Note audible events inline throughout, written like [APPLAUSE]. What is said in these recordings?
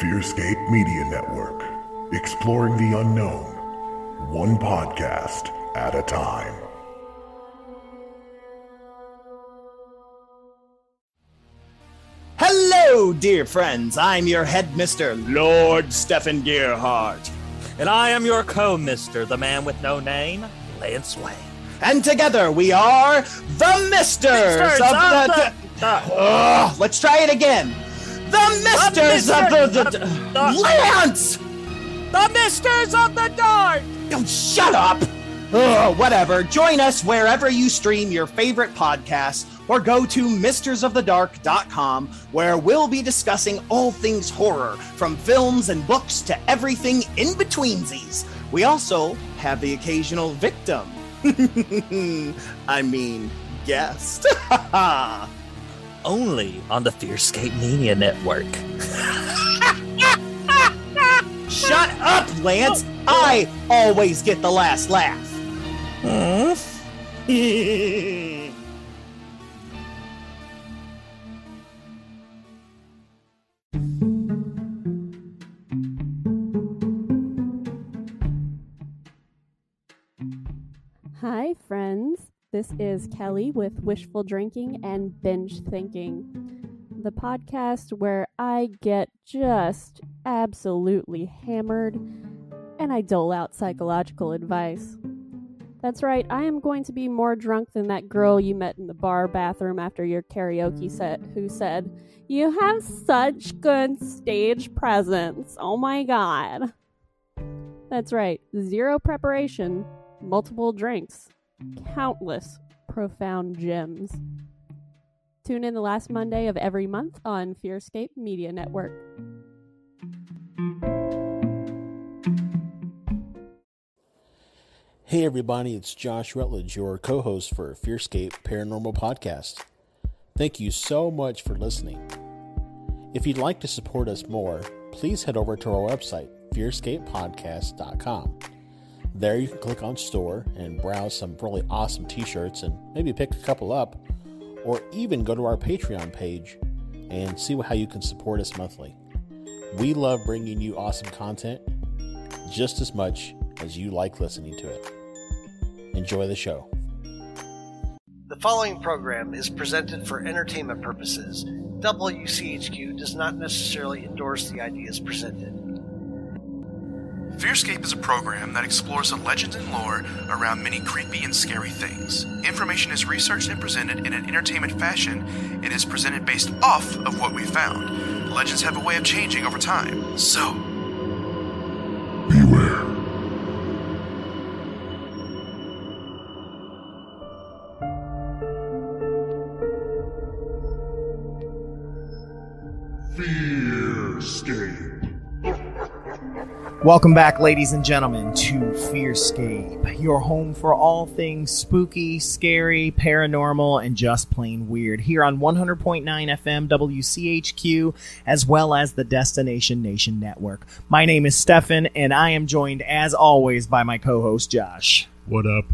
Fearscape Media Network, exploring the unknown, one podcast at a time. Hello, dear friends. I'm your headmister, Lord Stephen Gearhart. And I am your co-mister, the man with no name, Lance Wayne. And together we are the Misters, Misters of, of the... the- Ugh, let's try it again. The Misters of the... the, Mister- the- Lance! The Misters of the Dark! Oh, shut up! Ugh, whatever. Join us wherever you stream your favorite podcasts or go to mistersofthedark.com where we'll be discussing all things horror, from films and books to everything in betweensies. We also have the occasional victim. [LAUGHS] I mean, guest. [LAUGHS] Only on the Fearscape Media Network. Shut up, Lance! I always get the last laugh. Hmm? Hi, friends. This is Kelly with Wishful Drinking and Binge Thinking, the podcast where I get just absolutely hammered and I dole out psychological advice. That's right, I am going to be more drunk than that girl you met in the bar bathroom after your karaoke set who said, You have such good stage presence. Oh my god. That's right, zero preparation, multiple drinks, countless profound gems. Tune in the last Monday of every month on Fearscape Media Network. Hey everybody, it's Josh Rutledge, your co-host for Fearscape Paranormal Podcast. Thank you so much for listening. If you'd like to support us more, please head over to our website, fearscapepodcast.com. There you can click on store and browse some really awesome t-shirts and maybe pick a couple up, or even go to our Patreon page and see how you can support us monthly. We love bringing you awesome content just as much as you like listening to it. Enjoy the show. The following program is presented for entertainment purposes. WCHQ does not necessarily endorse the ideas presented. Fearscape is a program that explores the legends and lore around many creepy and scary things. Information is researched and presented in an entertainment fashion and is presented based off of what we found. Legends have a way of changing over time, so Welcome back, ladies and gentlemen, to Fearscape, your home for all things spooky, scary, paranormal, and just plain weird. Here on 100.9 FM WCHQ, as well as the Destination Nation Network. My name is Stefan, and I am joined, as always, by my co-host Josh. What up?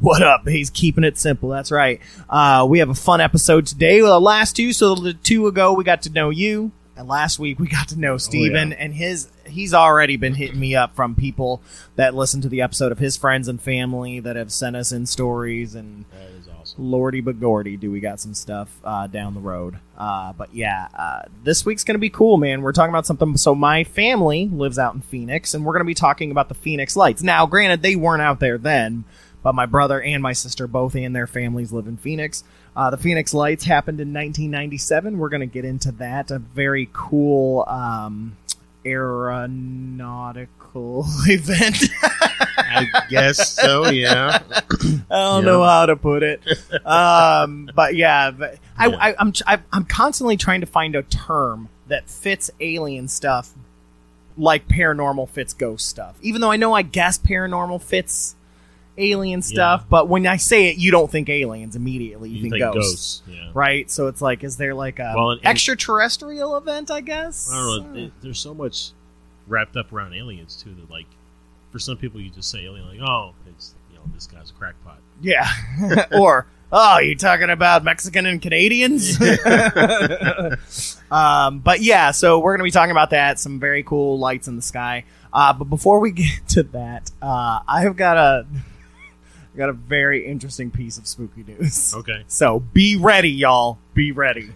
What up? He's keeping it simple. That's right. Uh, we have a fun episode today. The last two, so the two ago we got to know you, and last week we got to know Steven yeah. and his. He's already been hitting me up from people that listen to the episode of his friends and family that have sent us in stories and. That is awesome. Lordy but Gordy, do we got some stuff uh, down the road? Uh, but yeah, uh, this week's gonna be cool, man. We're talking about something. So my family lives out in Phoenix, and we're gonna be talking about the Phoenix Lights. Now, granted, they weren't out there then, but my brother and my sister both and their families live in Phoenix. Uh, the Phoenix Lights happened in 1997. We're gonna get into that. A very cool um, aeronautical [LAUGHS] event. I guess so. Yeah. I don't know how to put it. Um, [LAUGHS] but yeah, but I, Yeah. I, I'm I'm constantly trying to find a term that fits alien stuff like paranormal fits ghost stuff. Even though I know I guess paranormal fits alien stuff, but when I say it, you don't think aliens immediately. You, You think, think ghosts. ghosts, yeah. Right? So it's like, is there like a Well, and- and- extraterrestrial event? I guess. I don't know. it- there's so much wrapped up around aliens too that like for some people you just say alien like oh it's you know this guy's a crackpot. Yeah. [LAUGHS] or, oh, you talking about Mexican and Canadians? [LAUGHS] [LAUGHS] um, but yeah, so we're going to be talking about that. Some very cool lights in the sky. Uh, but before we get to that, uh, I've got a. I've got a very interesting piece of spooky news. [LAUGHS] Okay. So be ready, y'all. Be ready.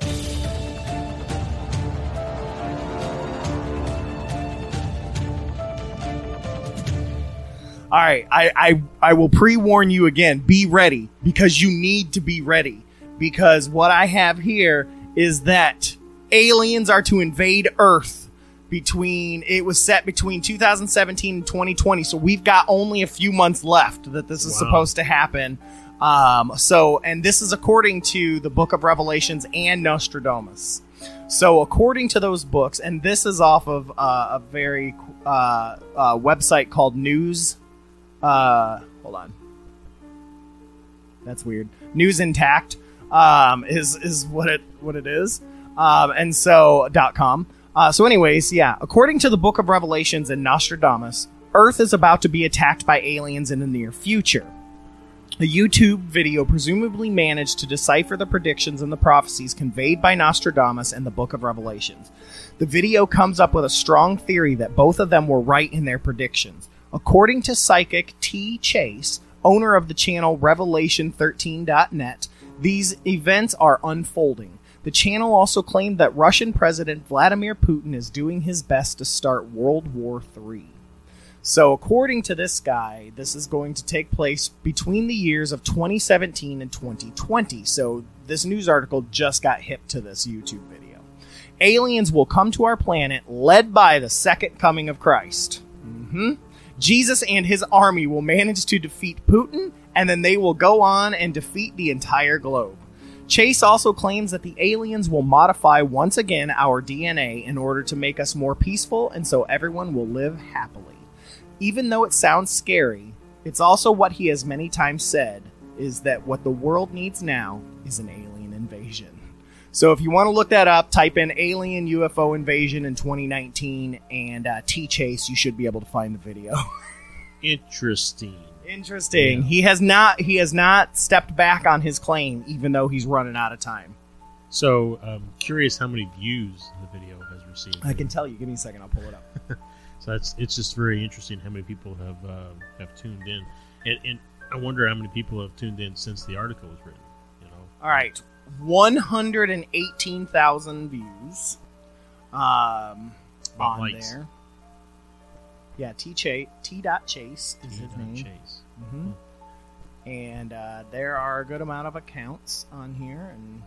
All right, I, I I will pre warn you again. Be ready because you need to be ready because what I have here is that aliens are to invade Earth between it was set between 2017 and 2020. So we've got only a few months left that this is Wow. supposed to happen. Um, so and this is according to the Book of Revelations and Nostradamus. So according to those books, and this is off of uh, a very uh, uh, website called News. Uh, hold on, that's weird. News Intact um, is is what it what it is, um, and so dot com. Uh, so, anyways, yeah, according to the Book of Revelations and Nostradamus, Earth is about to be attacked by aliens in the near future. A YouTube video presumably managed to decipher the predictions and the prophecies conveyed by Nostradamus and the Book of Revelations. The video comes up with a strong theory that both of them were right in their predictions. According to psychic T. Chase, owner of the channel Revelation13.net, these events are unfolding. The channel also claimed that Russian President Vladimir Putin is doing his best to start World War III. So, according to this guy, this is going to take place between the years of 2017 and 2020. So, this news article just got hip to this YouTube video. Aliens will come to our planet led by the second coming of Christ. hmm Jesus and his army will manage to defeat Putin, and then they will go on and defeat the entire globe. Chase also claims that the aliens will modify once again our DNA in order to make us more peaceful and so everyone will live happily. Even though it sounds scary, it's also what he has many times said is that what the world needs now is an alien invasion. So if you want to look that up, type in alien UFO invasion in 2019 and uh, T Chase, you should be able to find the video. [LAUGHS] Interesting. Interesting. He has not he has not stepped back on his claim even though he's running out of time. So um, curious how many views the video has received. I can tell you. Give me a second, I'll pull it up. [LAUGHS] So that's it's just very interesting how many people have uh, have tuned in, and, and I wonder how many people have tuned in since the article was written. You know, All right. 118,000 views um, on likes. there. Yeah, T Chase, T. Dot Chase is his T. name. Chase. hmm And uh, there are a good amount of accounts on here, and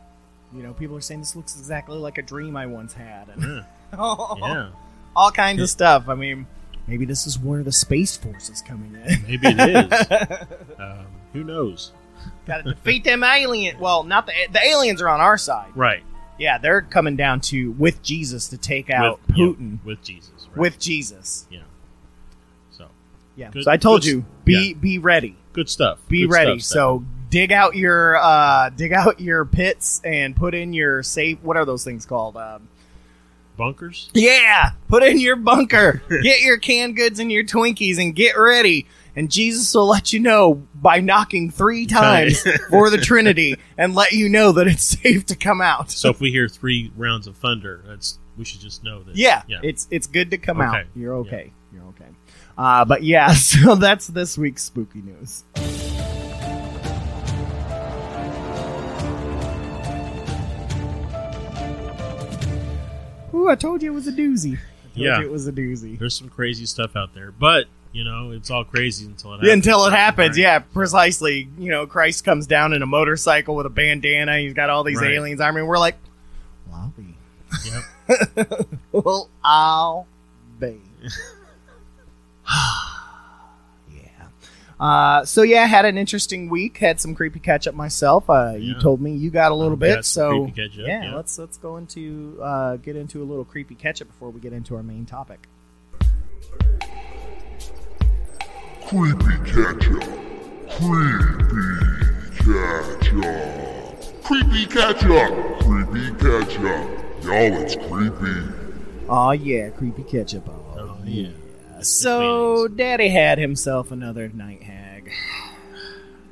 you know, people are saying this looks exactly like a dream I once had, and Yeah. [LAUGHS] all kinds of stuff. I mean, maybe this is where the space force is coming in. Maybe it is. [LAUGHS] um, who knows? Got to defeat them alien. Well, not the the aliens are on our side. Right. Yeah, they're coming down to with Jesus to take out With- yeah, Putin with Jesus. Right. with Jesus. yeah. So Yeah. Good- so I told you, be yeah. be ready. good stuff. Be Good ready. stuff, so dig out your uh [LAUGHS] dig out your pits and put in your safe what are those things called? Um bunkers. Yeah, put in your bunker. [LAUGHS] get your canned goods and your Twinkies and get ready. And Jesus will let you know by knocking three times [LAUGHS] for the Trinity and let you know that it's safe to come out. So if we hear three rounds of thunder, that's we should just know that. Yeah, Yeah. it's it's good to come Okay. out. You're okay. You're okay. Uh, but yeah, [LAUGHS] so that's this week's spooky news. Ooh, I told you it was a doozy. I told Yeah. you it was a doozy. There's some crazy stuff out there, but you know it's all crazy until it happens. Yeah, until it happens, Right. yeah, precisely. You know, Christ comes down in a motorcycle with a bandana. He's got all these Right. aliens. I mean, we're like, well, I'll be. Yep. [LAUGHS] well, I'll be. [LAUGHS] [SIGHS] yeah. Uh, so yeah, had an interesting week. Had some creepy catch up myself. Uh, You Yeah. told me you got a little I've bit, got so creepy catch-up, yeah, yeah. let's let's go into uh, get into a little creepy catch up before we get into our main topic. Creepy ketchup. Creepy ketchup. Creepy ketchup. Creepy ketchup. Y'all, it's creepy. Oh yeah, creepy ketchup. Oh, Oh, yeah. So Daddy had himself another night hag.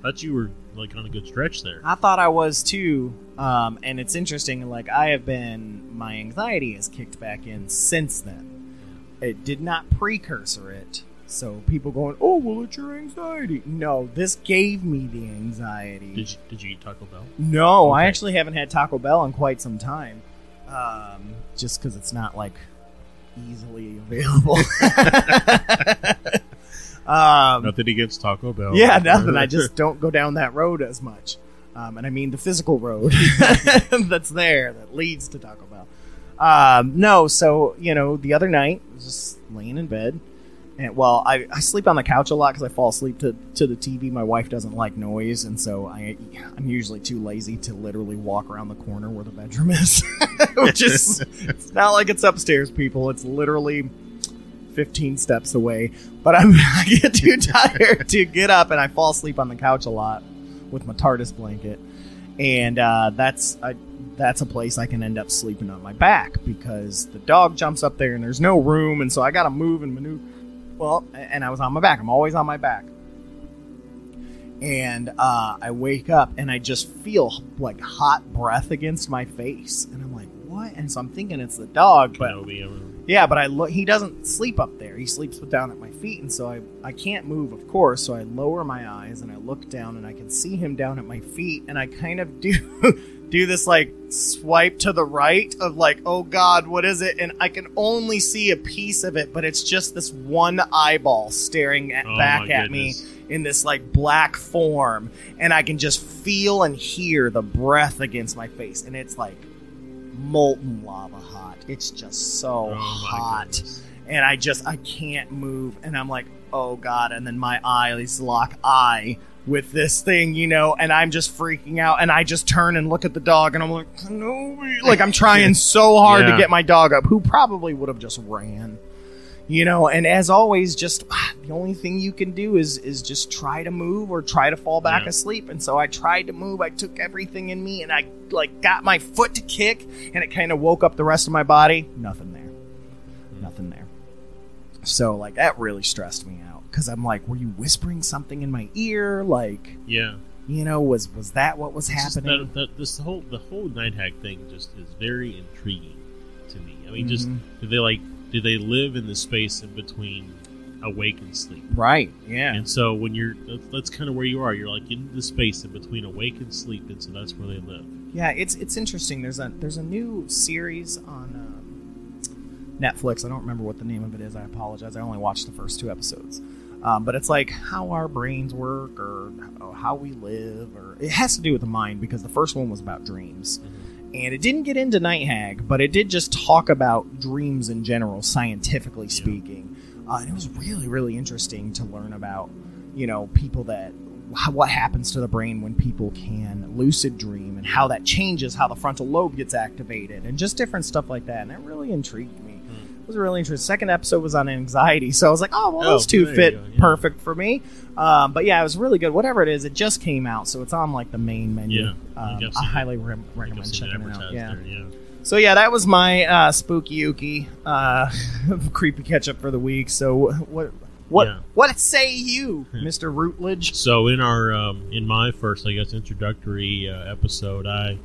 Thought you were like on a good stretch there. I thought I was too. Um, and it's interesting. Like I have been, my anxiety has kicked back in since then. It did not precursor it. So people going, oh well, it's your anxiety. No, this gave me the anxiety. Did you, did you eat Taco Bell? No, I actually haven't had Taco Bell in quite some time. Um, just because it's not like easily available. [LAUGHS] um, Nothing against Taco Bell. yeah, nothing. I [LAUGHS] just don't go down that road as much. Um, and I mean the physical road [LAUGHS] that's there that leads to Taco Bell. Um, no, so, you know, the other night, I was just laying in bed. And, well, I, I sleep on the couch a lot because I fall asleep to, to the TV. My wife doesn't like noise, and so I, I'm usually too lazy to literally walk around the corner where the bedroom is. [LAUGHS] Which is, it's not like it's upstairs, people. It's literally 15 steps away. But I'm, [LAUGHS] I get too tired to get up, and I fall asleep on the couch a lot with my TARDIS blanket. And uh, that's I, that's a place I can end up sleeping on my back because the dog jumps up there and there's no room, and so I got to move and maneuver. Well, and I was on my back. I'm always on my back. And uh, I wake up and I just feel like hot breath against my face, and I'm like, "What?" And so I'm thinking it's the dog, but Kenobi, yeah, but I look. He doesn't sleep up there. He sleeps down at my feet, and so I I can't move, of course. So I lower my eyes and I look down, and I can see him down at my feet, and I kind of [LAUGHS] do do this like swipe to the right of like, oh God, what is it? And I can only see a piece of it, but it's just this one eyeball staring at, Oh, back at me in this like black form, and I can just feel and hear the breath against my face, and it's like molten lava hot. It's just so Oh, hot. goodness. And I just I can't move and I'm like, "Oh god." And then my eyes lock eye with this thing, you know, and I'm just freaking out and I just turn and look at the dog and I'm like, "No." Like I'm trying [LAUGHS] so hard to get my dog up who probably would have just ran. You know, and as always, just the only thing you can do is is just try to move or try to fall back Yeah. asleep. And so I tried to move. I took everything in me and I like got my foot to kick, and it kind of woke up the rest of my body. Nothing there, nothing there. So like that really stressed me out because I'm like, were you whispering something in my ear? Like, Yeah. you know, was was that what was It's happening? That, that, this whole the whole night hag thing just is very intriguing to me. I mean, just Mhm. do they like do they live in the space in between awake and sleep? right? Yeah. And so when you're that's, that's kind of where you are. You're like in the space in between awake and sleep, and so that's where they live. Yeah, it's it's interesting. There's a there's a new series on um, Netflix. I don't remember what the name of it is. I apologize. I only watched the first two episodes. Um, but it's like how our brains work, or how we live, or it has to do with the mind because the first one was about dreams, and it didn't get into Night Hag, but it did just talk about dreams in general, scientifically speaking. Uh, and it was really really interesting to learn about, you know, people that what happens to the brain when people can lucid dream and how that changes how the frontal lobe gets activated and just different stuff like that. And that really intrigued me was really interesting second episode was on anxiety so i was like oh well Oh, those two fit go, yeah. perfect for me um, but yeah it was really good whatever it is it just came out so it's on like the main menu Yeah, um, I i highly re- recommend checking it out yeah there, yeah. so yeah, that was my uh, spooky yuki uh, [LAUGHS] creepy catch up for the week. So what what Yeah. what say you, [LAUGHS] Mister Rutledge? So in our um, in my first, I guess, introductory uh, episode, I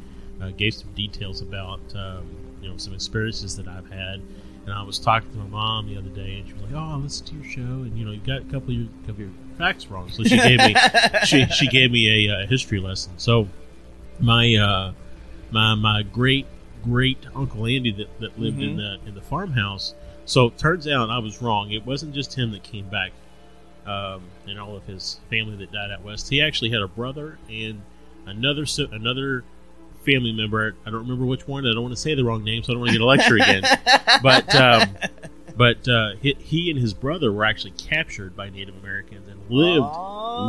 uh, gave some details about um, you know some experiences that I've had, and I was talking to my mom the other day, and she was like, "Oh, I listened to your show, and you know you got a couple of your, couple of your facts wrong." So she gave me [LAUGHS] she she gave me a, uh history lesson. So my uh, my my great great uncle Andy that, that lived in the in the farmhouse. So it turns out I was wrong. It wasn't just him that came back um, and all of his family that died out west. He actually had a brother and another another family member. I don't remember which one. I don't want to say the wrong name, so I don't want to get a lecture again. But um, [LAUGHS] But uh, he, he and his brother were actually captured by Native Americans and lived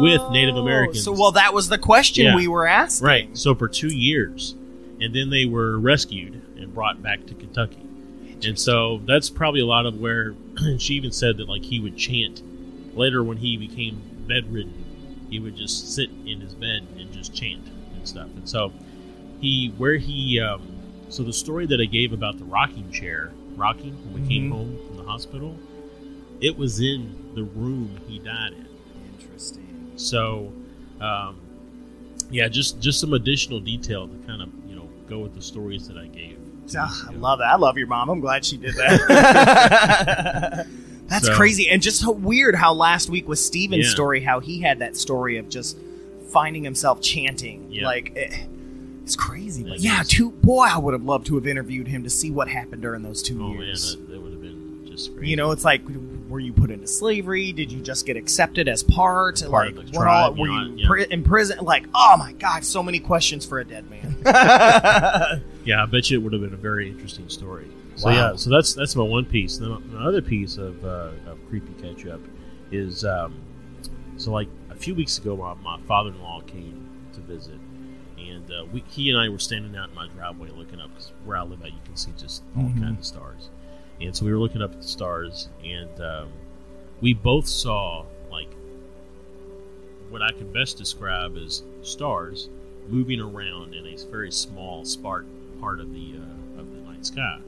with Native Americans. So, well, that was the question Yeah. we were asking. Right. So for two years, and then they were rescued and brought back to Kentucky. And so that's probably a lot of where [CLEARS THROAT] she even said that like he would chant later when he became bedridden. He would just sit in his bed and just chant and stuff. And so he where he um, so the story that I gave about the rocking chair rocking when we came Mhm. home from the hospital, it was in the room he died in. Interesting. So, um, yeah, just just some additional detail to kind of you know go with the stories that I gave. Ah, I love that. I love your mom. I'm glad she did that. [LAUGHS] [LAUGHS] That's So- crazy. And just so weird how last week was Steven's Yeah. story, how he had that story of just finding himself chanting. Yeah. Like, eh, it's crazy. But yeah, is. two, boy, I would have loved to have interviewed him to see what happened during those two Oh man, years. that, that would have been just crazy. You know, it's like, were you put into slavery? Did you just get accepted as part? Part like, of the what tribe, all? Were you know, you yeah. pri- in prison? Like, oh my god, so many questions for a dead man. [LAUGHS] [LAUGHS] yeah, I bet you it would have been a very interesting story. So Wow. yeah, so that's that's my one piece. Then another piece of, uh, of creepy catch up is um, so like a few weeks ago, my, my father in law came to visit, and uh, we, he and I were standing out in my driveway looking up because where I live at, you can see just all Mhm. kinds of stars, and so we were looking up at the stars, and um, we both saw like what I can best describe as stars moving around in a very small, spark part of the uh, of the night sky.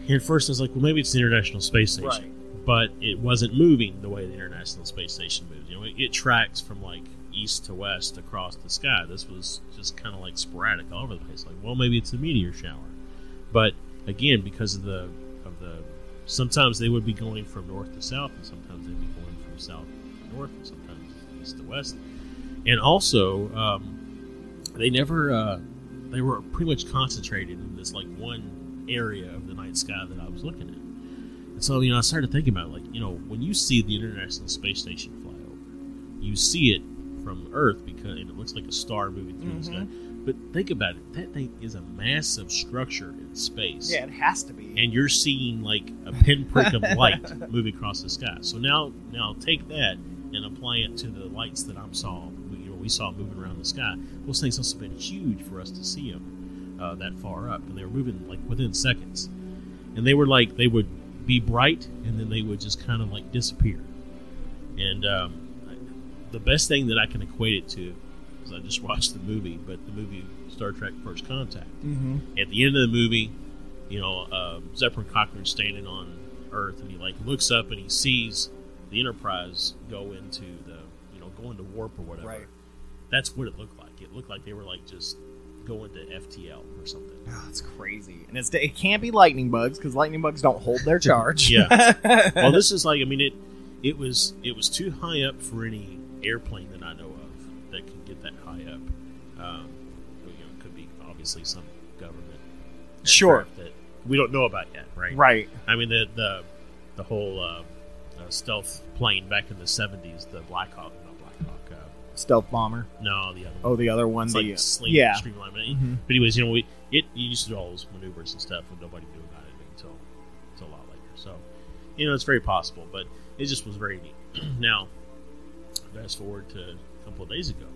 And at first, I was like, well, maybe it's the International Space Station, but it wasn't moving the way the International Space Station moves. You know, it, it tracks from like east to west across the sky. This was just kind of like sporadic all over the place. Like, well, maybe it's a meteor shower, but again, because of the of the sometimes they would be going from north to south, and sometimes they'd be going from south to north, and sometimes east to west. And also, um, they never uh, they were pretty much concentrated in this like one area of the night sky that I was looking at. And so, you know, I started thinking about like, you know, when you see the International Space Station fly over, you see it from Earth because and it looks like a star moving through the sky. But think about it, that thing is a massive structure in space yeah, it has to be. and you're seeing like a pinprick of [LAUGHS] light moving across the sky. So now, now take that and apply it to the lights that I'm saw. We, you know, we saw moving around the sky. Those things must have been huge for us to see them uh, that far up, and they were moving like within seconds. And they were like they would be bright, and then they would just kind of like disappear. And um, the best thing that I can equate it to is I just watched the movie, but the movie Star Trek: First Contact Mhm. at the end of the movie, you know, um, Zefram Cochrane's standing on Earth, and he like looks up and he sees the Enterprise go into the, you know, go into warp or whatever. Right. That's what it looked like. It looked like they were like just going to FTL or something. Oh, it's crazy, and it's it can't be lightning bugs because lightning bugs don't hold their [LAUGHS] charge. Yeah. [LAUGHS] well, this is like I mean it. It was it was too high up for any airplane that I know of that can get that high up. Um, you know, it could be obviously some government Sure. that we don't know about yet, right? Right. I mean the the the whole uh, uh, stealth plane back in the seventies, the Black Hawk, not Black Hawk. Uh, Stealth bomber. no, the other. Oh, the other one. It's the like sling, yeah. streamline. But, Mhm. but anyways, you know, we it you used to do all those maneuvers and stuff, and nobody knew about it until until a lot later. So, you know, it's very possible, but it just was very neat. [CLEARS THROAT] now, fast forward to a couple of days ago,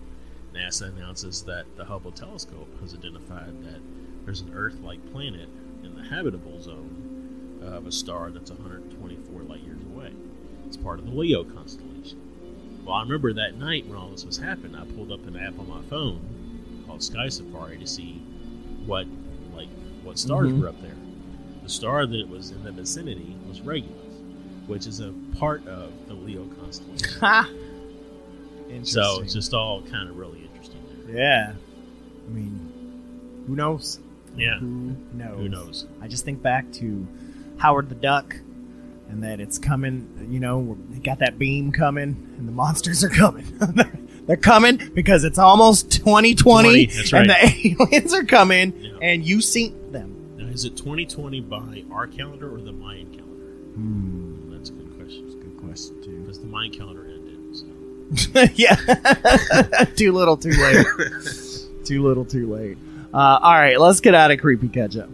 NASA announces that the Hubble telescope has identified that there's an Earth-like planet in the habitable zone of a star that's 124 light years away. It's part of the Leo constellation. Well, I remember that night when all this was happening, I pulled up an app on my phone called Sky Safari to see what like what stars Mhm. were up there. The star that was in the vicinity was Regulus, which is a part of the Leo constellation. So it's just all kind of really interesting there. Yeah. I mean, who knows? Yeah. Who knows? Who knows? I just think back to Howard the Duck and that it's coming, you know, they got that beam coming and the monsters are coming. [LAUGHS] They're coming because it's almost 2020 20, that's and right. the aliens are coming Yeah. and you see them. Now, is it 2020 by our calendar or the Mayan calendar? Hmm. That's a good question. Good question, too. Because the Mayan calendar. [LAUGHS] yeah. [LAUGHS] too little, too late. [LAUGHS] too little, too late. Uh, all right, let's get out of creepy catch up.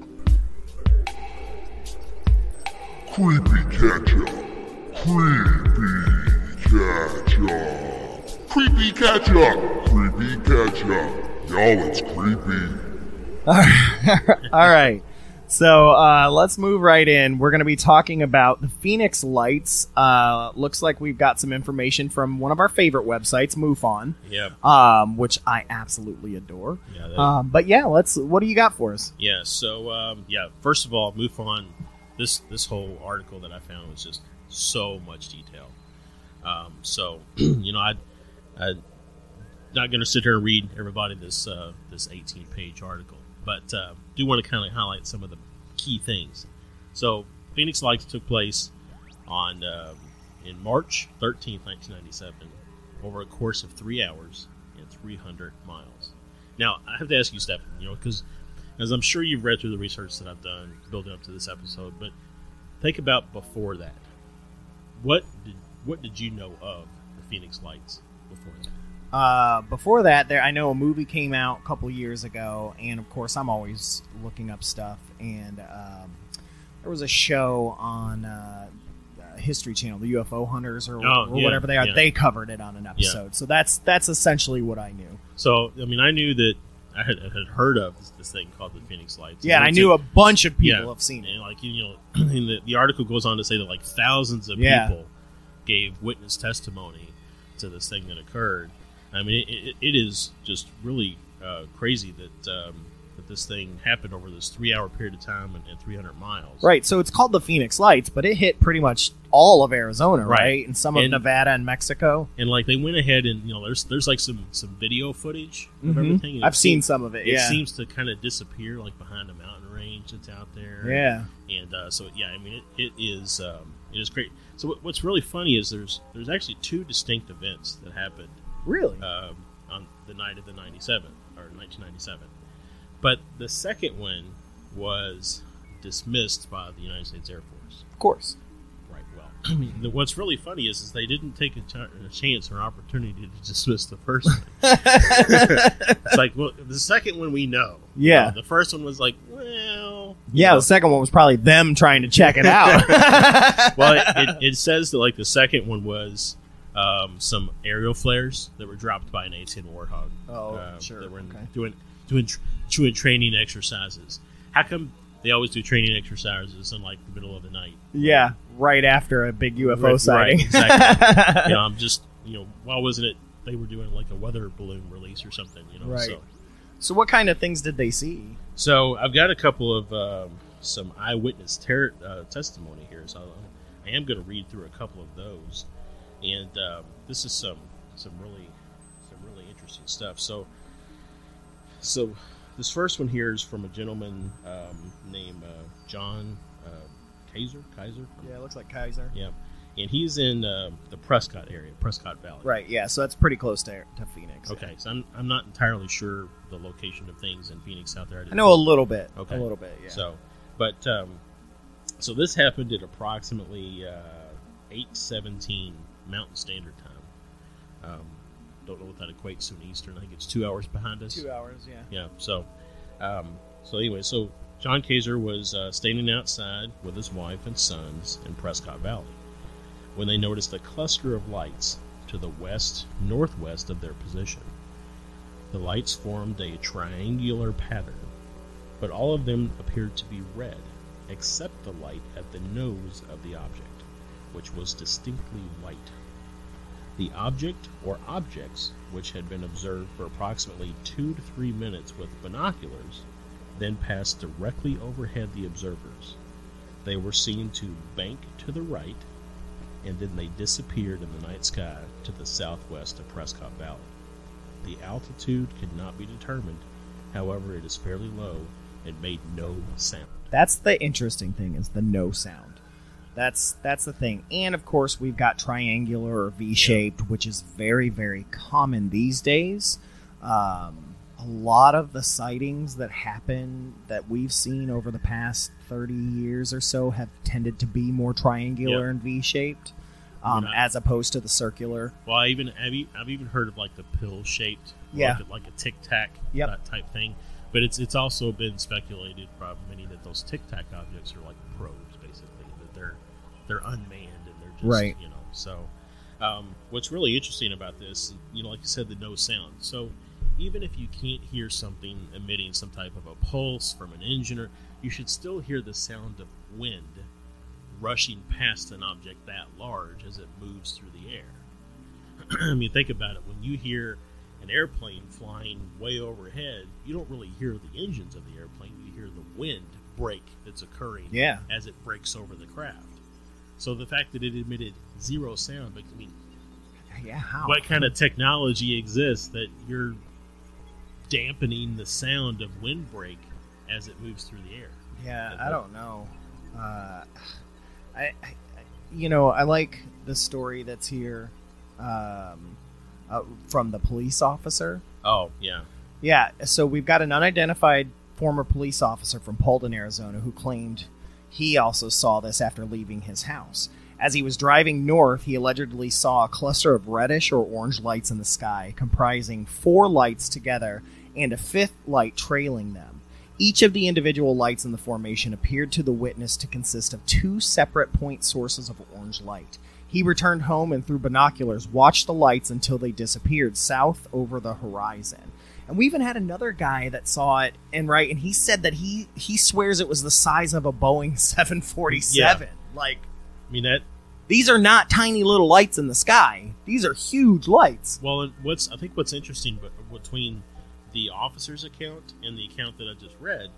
Creepy ketchup. Creepy ketchup. Creepy ketchup. Creepy ketchup. Y'all, it's creepy. All right. So uh, let's move right in. We're going to be talking about the Phoenix Lights. Uh, looks like we've got some information from one of our favorite websites, MUFON, Yep. um, which I absolutely adore. Yeah. That, Um, but yeah, let's. What do you got for us? yeah. So um, yeah. First of all, MUFON. This this whole article that I found was just so much detail. Um, so [CLEARS THROAT] you know, I I not going to sit here and read everybody this uh, this 18 page article, but uh, do want to kind of highlight some of the key things. So Phoenix Lights took place on um, in March 13th, 1997, over a course of three hours and 300 miles. Now I have to ask you, Stephen, you know, because as I'm sure you've read through the research that I've done building up to this episode, but think about before that. What did what did you know of the Phoenix Lights before that? Uh, before that, there I know a movie came out a couple years ago, and of course, I'm always looking up stuff. And um, there was a show on uh, History Channel, the UFO Hunters, or, Oh, or yeah, whatever they are. yeah. They covered it on an episode, so that's that's essentially what I knew. So I mean, I knew that I had, had heard of this, this thing called the Phoenix Lights. Yeah, and I knew a- a bunch of people yeah, have seen it. And like you know, [CLEARS THROAT] the, the article goes on to say that like thousands of Yeah. people gave witness testimony to this thing that occurred. I mean, it, it, is just really uh, crazy that um, that this thing happened over this three hour period of time and, and 300 miles. Right, so it's called the Phoenix Lights, but it hit pretty much all of Arizona, right? Right. And some of And- Nevada and Mexico. And like they went ahead and you know there's there's like some some video footage of Mhm. everything. I've it seen some of it, It yeah. seems to kind of disappear like behind a mountain range that's out there. Yeah. And uh, so yeah, I mean it, it is um, it is great. So what's really funny is there's there's actually two distinct events that happened Really? um, on the night of the 97 or 1997. But the second one was dismissed by the United States Air Force. Of course. Right. Well, [CLEARS THROAT] I mean, the, what's really funny is, is they didn't take a, ch- a chance or an opportunity to dismiss the first one. [LAUGHS] it's like, well, the second one we know. Yeah. Uh, the first one was like, well. Yeah, the second one was probably them trying to check it out. [LAUGHS] well, it, [LAUGHS] it, it says that like the second one was um, some aerial flares that were dropped by an A-10 Warthog. Oh, uh, sure, That were in- okay. doing doing doing training exercises. How come they always do training exercises in like the middle of the night? yeah, right after a big UFO Right, sighting. Right, exactly. you know, I'm [LAUGHS] just you know, why wasn't it they were doing like a weather balloon release or something? You know, Right. so. So, what kind of things did they see? So I've got a couple of um, some eyewitness ter- uh, testimony here, so I am going to read through a couple of those, and um, this is some some really some really interesting stuff. So so this first one here is from a gentleman um, named uh, John uh, Kaiser. Kaiser. Yeah, it looks like Kaiser. Yeah, and he's in uh, the Prescott area, Prescott Valley. Right, yeah, so that's pretty close to, to Phoenix. Okay, so I'm, I'm not entirely sure the location of things in Phoenix out there. I know a little bit. Okay, A little bit, yeah. So, but um, so this happened at approximately uh, eight seventeen Mountain Standard Time. Um, don't know what that equates to in Eastern. I think it's two hours behind us. Two hours, yeah. Yeah. So, um, so anyway, so John Kaiser was uh, standing outside with his wife and sons in Prescott Valley when they noticed a cluster of lights to the west northwest of their position. The lights formed a triangular pattern, but all of them appeared to be red, except the light at the nose of the object, which was distinctly white. The object or objects, which had been observed for approximately two to three minutes with binoculars, then passed directly overhead the observers. They were seen to bank to the right, and then they disappeared in the night sky to the southwest of Prescott Valley. The altitude could not be determined, however, it is fairly low and made no sound. That's the interesting thing is the no sound. That's that's the thing. And of course, we've got triangular or V-shaped, which is very very common these days. Um, a lot of the sightings that happen that we've seen over the past 30 years or so have tended to be more triangular Yeah. and V-shaped um, as opposed to the circular. Well, I even I've, I've even heard of like the pill shaped, Yeah. like a, like a tic tac Yep. that type thing. But it's it's also been speculated by many that those tic tac objects are like probes, basically that they're they're unmanned and they're just Right. you know. So, um, what's really interesting about this, you know, like you said, the no sound. So, even if you can't hear something emitting some type of a pulse from an engine, or you should still hear the sound of wind rushing past an object that large as it moves through the air. [CLEARS THROAT] I mean, think about it. When you hear an airplane flying way overhead, you don't really hear the engines of the airplane. You hear the wind break that's occurring Yeah. as it breaks over the craft. So the fact that it emitted zero sound, but I mean, Yeah, how? what kind of technology exists that you're dampening the sound of windbreak as it moves through the air? Yeah, I don't know. Uh, [SIGHS] I, I, you know, I like the story that's here um, uh, from the police officer. Oh, yeah. Yeah, so we've got an unidentified former police officer from Paulden, Arizona, who claimed he also saw this after leaving his house. As he was driving north, he allegedly saw a cluster of reddish or orange lights in the sky, comprising four lights together and a fifth light trailing them. Each of the individual lights in the formation appeared to the witness to consist of two separate point sources of orange light. He returned home and through binoculars watched the lights until they disappeared south over the horizon. And we even had another guy that saw it and right and he said that he he swears it was the size of a Boeing [LAUGHS] 747. Like I mean that these are not tiny little lights in the sky. These are huge lights. Well, what's I think what's interesting but between the officer's account and the account that I just read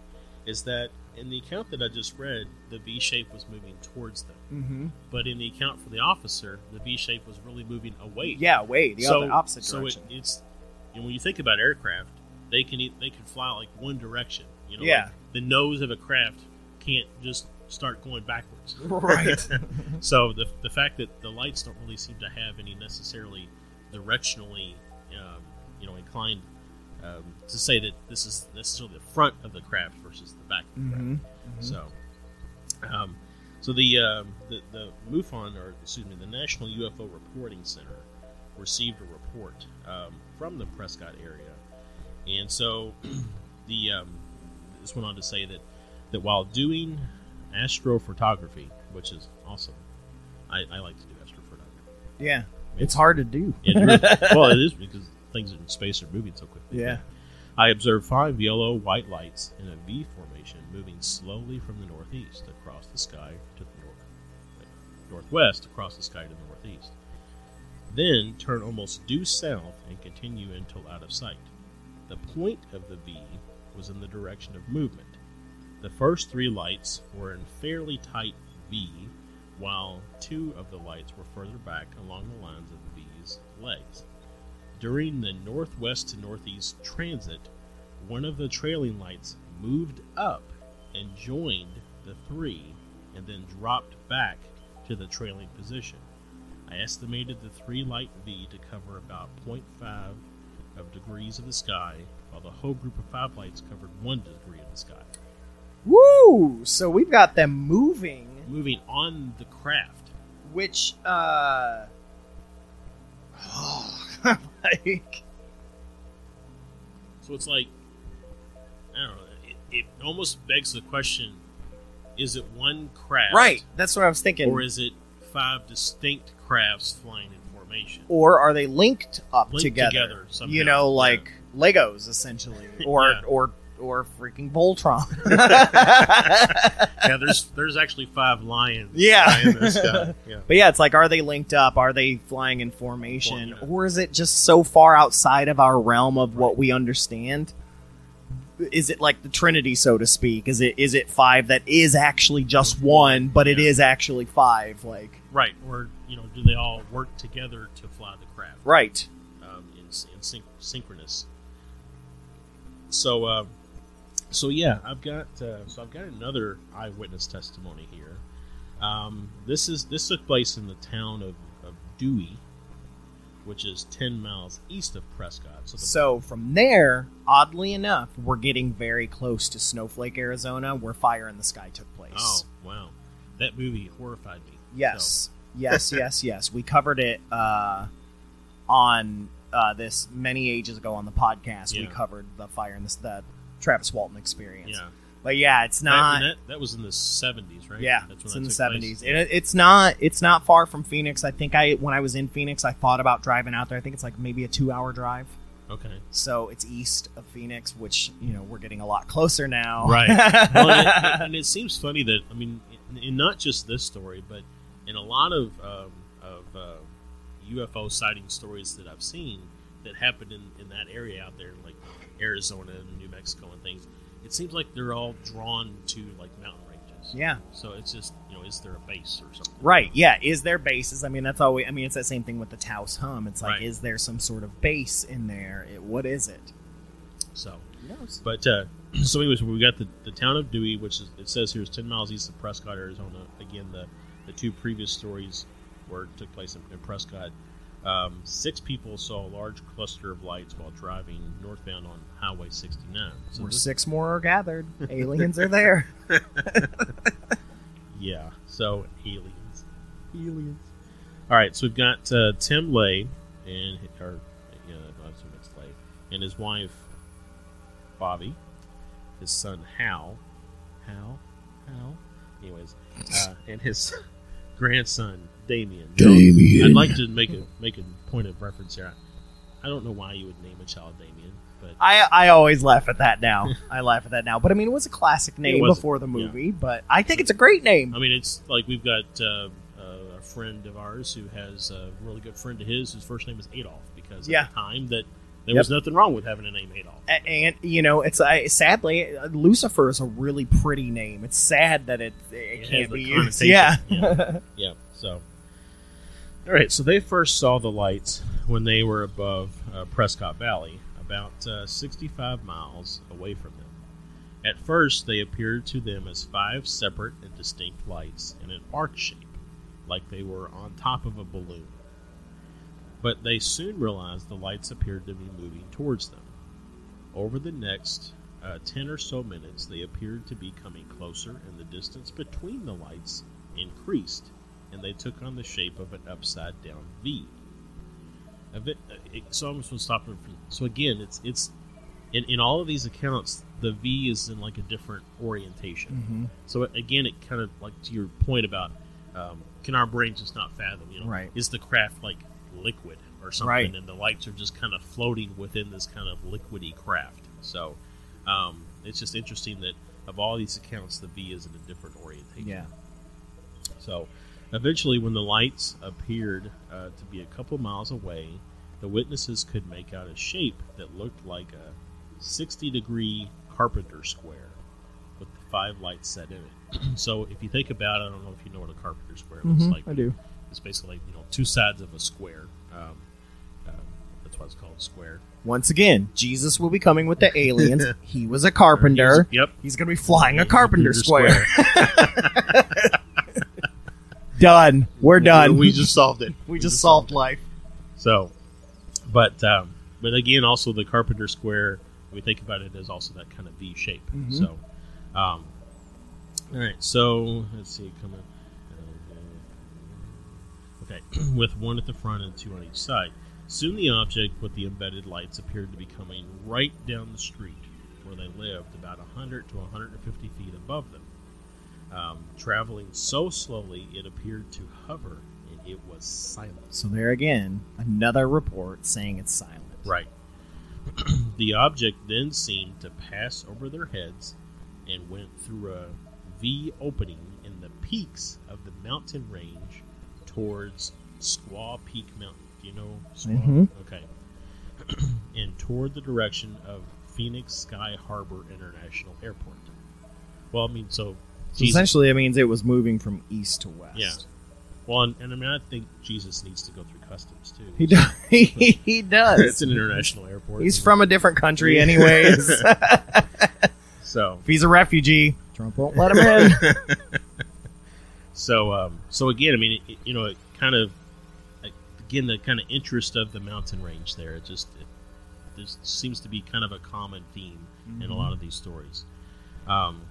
is that in the account that I just read, the V shape was moving towards them, Mm-hmm. but in the account for the officer, the V shape was really moving away. Yeah, away, the so, other opposite so direction. it, it's know, when you think about aircraft, they can e- they can fly like one direction. You know, Yeah. like the nose of a craft can't just start going backwards. [LAUGHS] Right. [LAUGHS] so the the fact that the lights don't really seem to have any necessarily directionally, um, you know, inclined um, to say that this is necessarily the front of the craft versus the back of the Mhm. craft. So, um, so the, um, the the MUFON or excuse me, the National UFO Reporting Center received a report um, from the Prescott area, and so [CLEARS THROAT] the um, this went on to say that that while doing astrophotography, which is awesome, I, I like to do astrophotography. Yeah. It's hard to do. [LAUGHS] It really- well, it is because things in space are moving so quickly. Yeah. I observed five yellow white lights in a V formation moving slowly from the northeast across the sky to the north, northwest across the sky to the northeast. Then turn almost due south and continue until out of sight. The point of the V was in the direction of movement. The first three lights were in fairly tight V, while two of the lights were further back along the lines of the V's legs. During the northwest to northeast transit, one of the trailing lights moved up and joined the three and then dropped back to the trailing position. I estimated the three light V to cover about 0.5 of degrees of the sky, while the whole group of five lights covered one degree of the sky. Woo! So we've got them moving, moving on the craft. which uh [LAUGHS] like So it's like, I don't know. It, it almost begs the question: Is it one craft, Right, that's what I was thinking. or is it five distinct crafts flying in formation? or are they linked up Linked together? together somehow, you know, yeah. like Legos essentially, [LAUGHS] or Yeah. or or freaking Voltron. [LAUGHS] [LAUGHS] yeah, there's there's actually five lions. Yeah. in the sky. Yeah. But yeah, it's like, are they linked up? Are they flying in formation? Or is it just so far outside of our realm of what we understand? Is it like the Trinity, so to speak? Is it is it five that is actually just one, but it is actually five? Like Right, or you know, do they all work together to fly the craft? Right. um, in, in syn- synchronous. So, uh, so yeah, I've got uh, so I've got another eyewitness testimony here. Um, this is this took place in the town of, of Dewey, which is ten miles east of Prescott. So, the, so. From there, oddly enough, we're getting very close to Snowflake, Arizona, where Fire in the Sky took place. oh wow, that movie horrified me. Yes, yes, [LAUGHS] yes, yes. We covered it uh, on uh, this many ages ago on the podcast. We covered the fire in the, the Travis Walton experience. Yeah. But yeah, it's not. that, that was in the seventies, right? Yeah, That's it's in the seventies. It, it's not. It's not far from Phoenix. I think I when I was in Phoenix, I thought about driving out there. I think it's like maybe a two-hour drive. Okay. So it's east of Phoenix, which you know we're getting a lot closer now. Right. [LAUGHS] well, and, it, and it seems funny that I mean, in, in not just this story, but in a lot of um, of uh, UFO sighting stories that I've seen that happened in, in that area out there, like Arizona and New Mexico and things, it seems like they're all drawn to like mountain ranges. Yeah. So it's just you know, is there a base or something? Right. Yeah. Is there bases? I mean, that's always. I mean, it's that same thing with the Taos Hum. It's like, Right. is there some sort of base in there? It, what is it? So, but uh, [CLEARS THROAT] so anyways, we got the, the town of Dewey, which is it says here is ten miles east of Prescott, Arizona. Again, the the two previous stories were took place in, in Prescott. Um, six people saw a large cluster of lights while driving northbound on Highway 69. So Where this- six more are gathered. Aliens are there. [LAUGHS] Yeah. So aliens, aliens. All right. So we've got uh, Tim Ley and or yeah, I assume it's Ley and his wife Bobby, his son Hal, Hal, Hal. Anyways, uh, and his [LAUGHS] grandson Damien. Now, Damien. I'd like to make a make a point of reference here. I don't know why you would name a child Damien, but I I always laugh at that now. I laugh at that now. But I mean, it was a classic name was- before the yeah. movie. But I think it's a great name. I mean, it's like we've got uh, uh, a friend of ours who has a really good friend of his whose first name is Adolf because at the time that there Yep. was nothing wrong with having a name Adolf. A- and you know, it's I, sadly uh, Lucifer is a really pretty name. It's sad that it it, It has can't the be used. connotation, Yeah. yeah. [LAUGHS] Yeah. So, all right. So they first saw the lights when they were above uh, Prescott Valley, about uh, 65 miles away from them. At first, they appeared to them as five separate and distinct lights in an arc shape, like they were on top of a balloon. But they soon realized the lights appeared to be moving towards them. Over the next uh, 10 or so minutes, they appeared to be coming closer, and the distance between the lights increased, and they took on the shape of an upside down V. A bit, uh, it, so I'm supposed to stop it from- So again, it's it's in, in all of these accounts, the V is in like a different orientation. Mhm. So again, it kind of like to your point about um, can our brain just not fathom? You know, Right. Is the craft like liquid or something, Right. and the lights are just kind of floating within this kind of liquidy craft? So um, it's just interesting that of all these accounts, the V is in a different orientation. Yeah. So, eventually, when the lights appeared uh, to be a couple miles away, the witnesses could make out a shape that looked like a 60 degree carpenter square with the five lights set in it. [CLEARS THROAT] so, if you think about it, I don't know if you know what a carpenter square looks Mhm, like. I do. It's basically you know two sides of a square. Um, um, that's why it's called a square. Once again, Jesus will be coming with the [LAUGHS] aliens. he was a carpenter. Yep. He's going to be flying a Yeah, carpenter carpenter square. [LAUGHS] done. We're done. We just solved it. We just solved life. So, but um, but again, also the Carpenter Square. We think about it as also that kind of V shape. Mhm. So, um, all right. So let's see. Come on. Okay, [CLEARS THROAT] with one at the front and two on each side. Soon the object with the embedded lights appeared to be coming right down the street where they lived, about 100 to 150 feet above them. Um, traveling so slowly, it appeared to hover, and it was silent. So there again, another report saying it's silent. Right. [CLEARS THROAT] the object then seemed to pass over their heads and went through a V opening in the peaks of the mountain range towards Squaw Peak Mountain. Do you know Squaw? Mhm. Okay. [CLEARS THROAT] and toward the direction of Phoenix Sky Harbor International Airport. Well, I mean, so. So Jesus- essentially, it means it was moving from east to west. Yeah. Well, and, and I mean, I think Jesus needs to go through customs too. He does. [LAUGHS] [LAUGHS] he does. it's an international airport. He's from a different country, anyways. [LAUGHS] So if he's a refugee, Trump won't let him in. So, um, so again, I mean, it, you know, it kind of, again, the kind of interest of the mountain range there. It just, it, there seems to be kind of a common theme in a Mhm. lot of these stories. Um,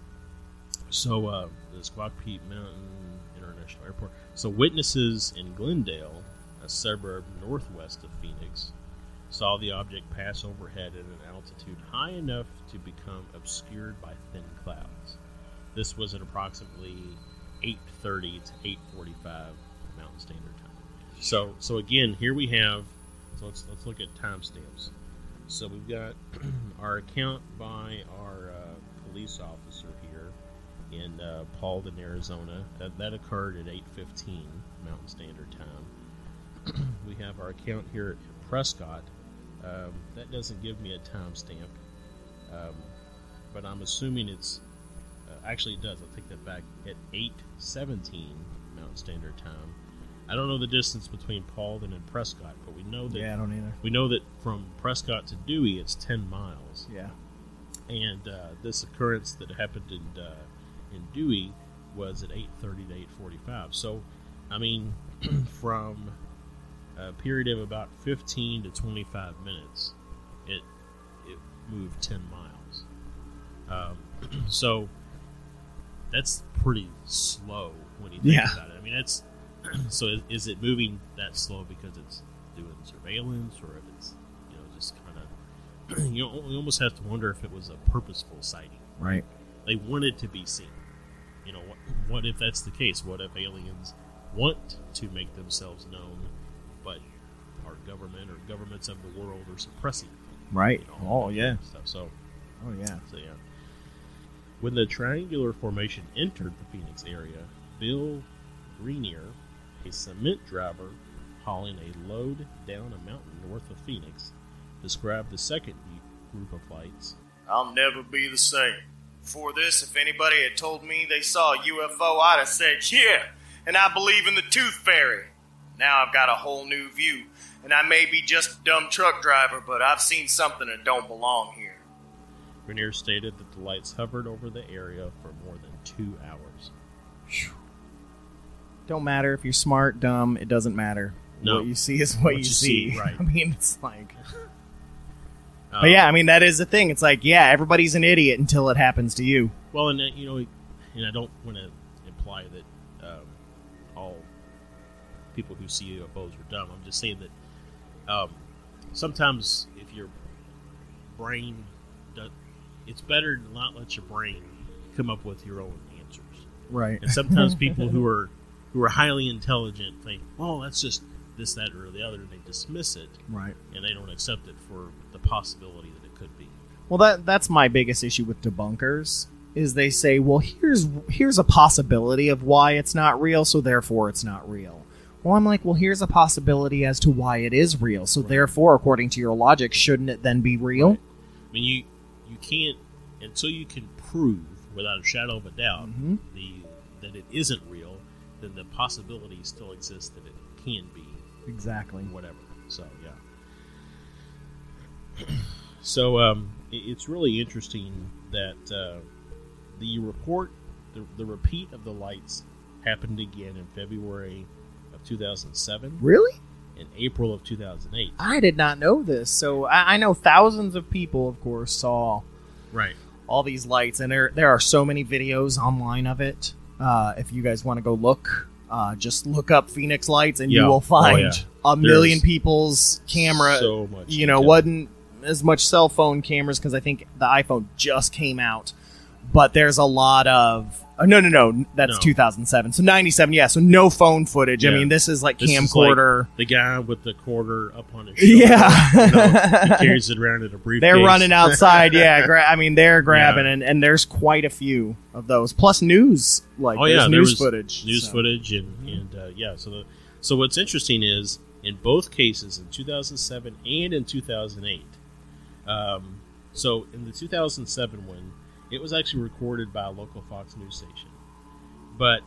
so, uh, the Squaw Peak Mountain International Airport. So, witnesses in Glendale, a suburb northwest of Phoenix, saw the object pass overhead at an altitude high enough to become obscured by thin clouds. This was at approximately 8:30 to 8:45 Mountain Standard Time. So, so again, here we have. So let's let's look at timestamps. So we've got [CLEARS THROAT] our account by our uh, police officer in uh, Paulden, Arizona. That, that occurred at 8:15 Mountain Standard Time. [CLEARS THROAT] we have our account here at Prescott. Um, that doesn't give me a timestamp, um, but I'm assuming it's uh, actually it does. I'll take that back. At 8:17 Mountain Standard Time. I don't know the distance between Paulden and Prescott, but we know that Yeah, I don't either. we know that from Prescott to Dewey, it's 10 miles. Yeah. And uh, this occurrence that happened in uh, in Dewey was at 8:30 to 8:45. So, I mean, [CLEARS THROAT] from a period of about 15 to 25 minutes, it it moved 10 miles. Um, [CLEARS THROAT] so that's pretty slow when you think Yeah. about it. I mean, it's [CLEARS THROAT] so is, is it moving that slow because it's doing surveillance, or if it's you know just kind of you know you almost have to wonder if it was a purposeful sighting. Right. They wanted to be seen. You know what? What if that's the case? What if aliens want to make themselves known, but our government or governments of the world are suppressing? them? Right. You know, Oh, yeah. Stuff. So Oh yeah. so yeah. When the triangular formation entered the Phoenix area, Bill Greiner, a cement driver hauling a load down a mountain north of Phoenix, described the second group of lights. I'll never be the same. Before this, if anybody had told me they saw a UFO, I'd have said, yeah, and I believe in the Tooth Fairy. Now I've got a whole new view, and I may be just a dumb truck driver, but I've seen something that don't belong here. Greiner stated that the lights hovered over the area for more than two hours. Don't matter if you're smart, dumb. It doesn't matter. No. What you see is what, What you, you see. see, right. [LAUGHS] I mean, it's like. Um, but yeah, I mean that is the thing. It's like, yeah, everybody's an idiot until it happens to you. Well, and uh, you know, and I don't want to imply that um, all people who see UFOs are dumb. I'm just saying that um, sometimes if your brain, does, it's better to not let your brain come up with your own answers. Right. And sometimes [LAUGHS] people who are who are highly intelligent think, "Well, that's just this, that, or the other," and they dismiss it, Right. and they don't accept it for the possibility that it could be. Well, that that's my biggest issue with debunkers is they say, well, here's here's a possibility of why it's not real, so therefore it's not real. Well, I'm like, well, here's a possibility as to why it is real, so therefore, according to your logic, shouldn't it then be real? I mean, you you can't until you can prove without a shadow of a doubt Mhm. the that it isn't real. Then the possibility still exists that it can be Exactly. whatever. So yeah. [CLEARS THROAT] so um, it- it's really interesting that uh, the report, the, the repeat of the lights, happened again in February of 2007 Really? In April of 2008. I did not know this. So I, I know thousands of people, of course, saw Right. all these lights, and there there are so many videos online of it. Uh, if you guys want to go look, uh, just look up Phoenix Lights, and Yeah. you will Oh, find yeah. a million There's people's camera. so much you know, wasn't as much cell phone cameras because I think the iPhone just came out. But there's a lot of oh, no, no, no. That's No. 2007. So 97. Yeah. So no phone footage. I Yeah. mean, this is like This is camcorder. like the guy with the quarter up on his [LAUGHS] shoulder. Yeah. you know, he carries it around in a briefcase. They're running outside, yeah. [LAUGHS] Gra- I mean, they're grabbing, and, and there's quite a few of those. Plus news, like oh there's yeah, there news was footage, news so. footage, and and uh, yeah. So the so what's interesting is in both cases, in 2007 and in 2008. Um, so in the 2007 one, it was actually recorded by a local Fox News station, but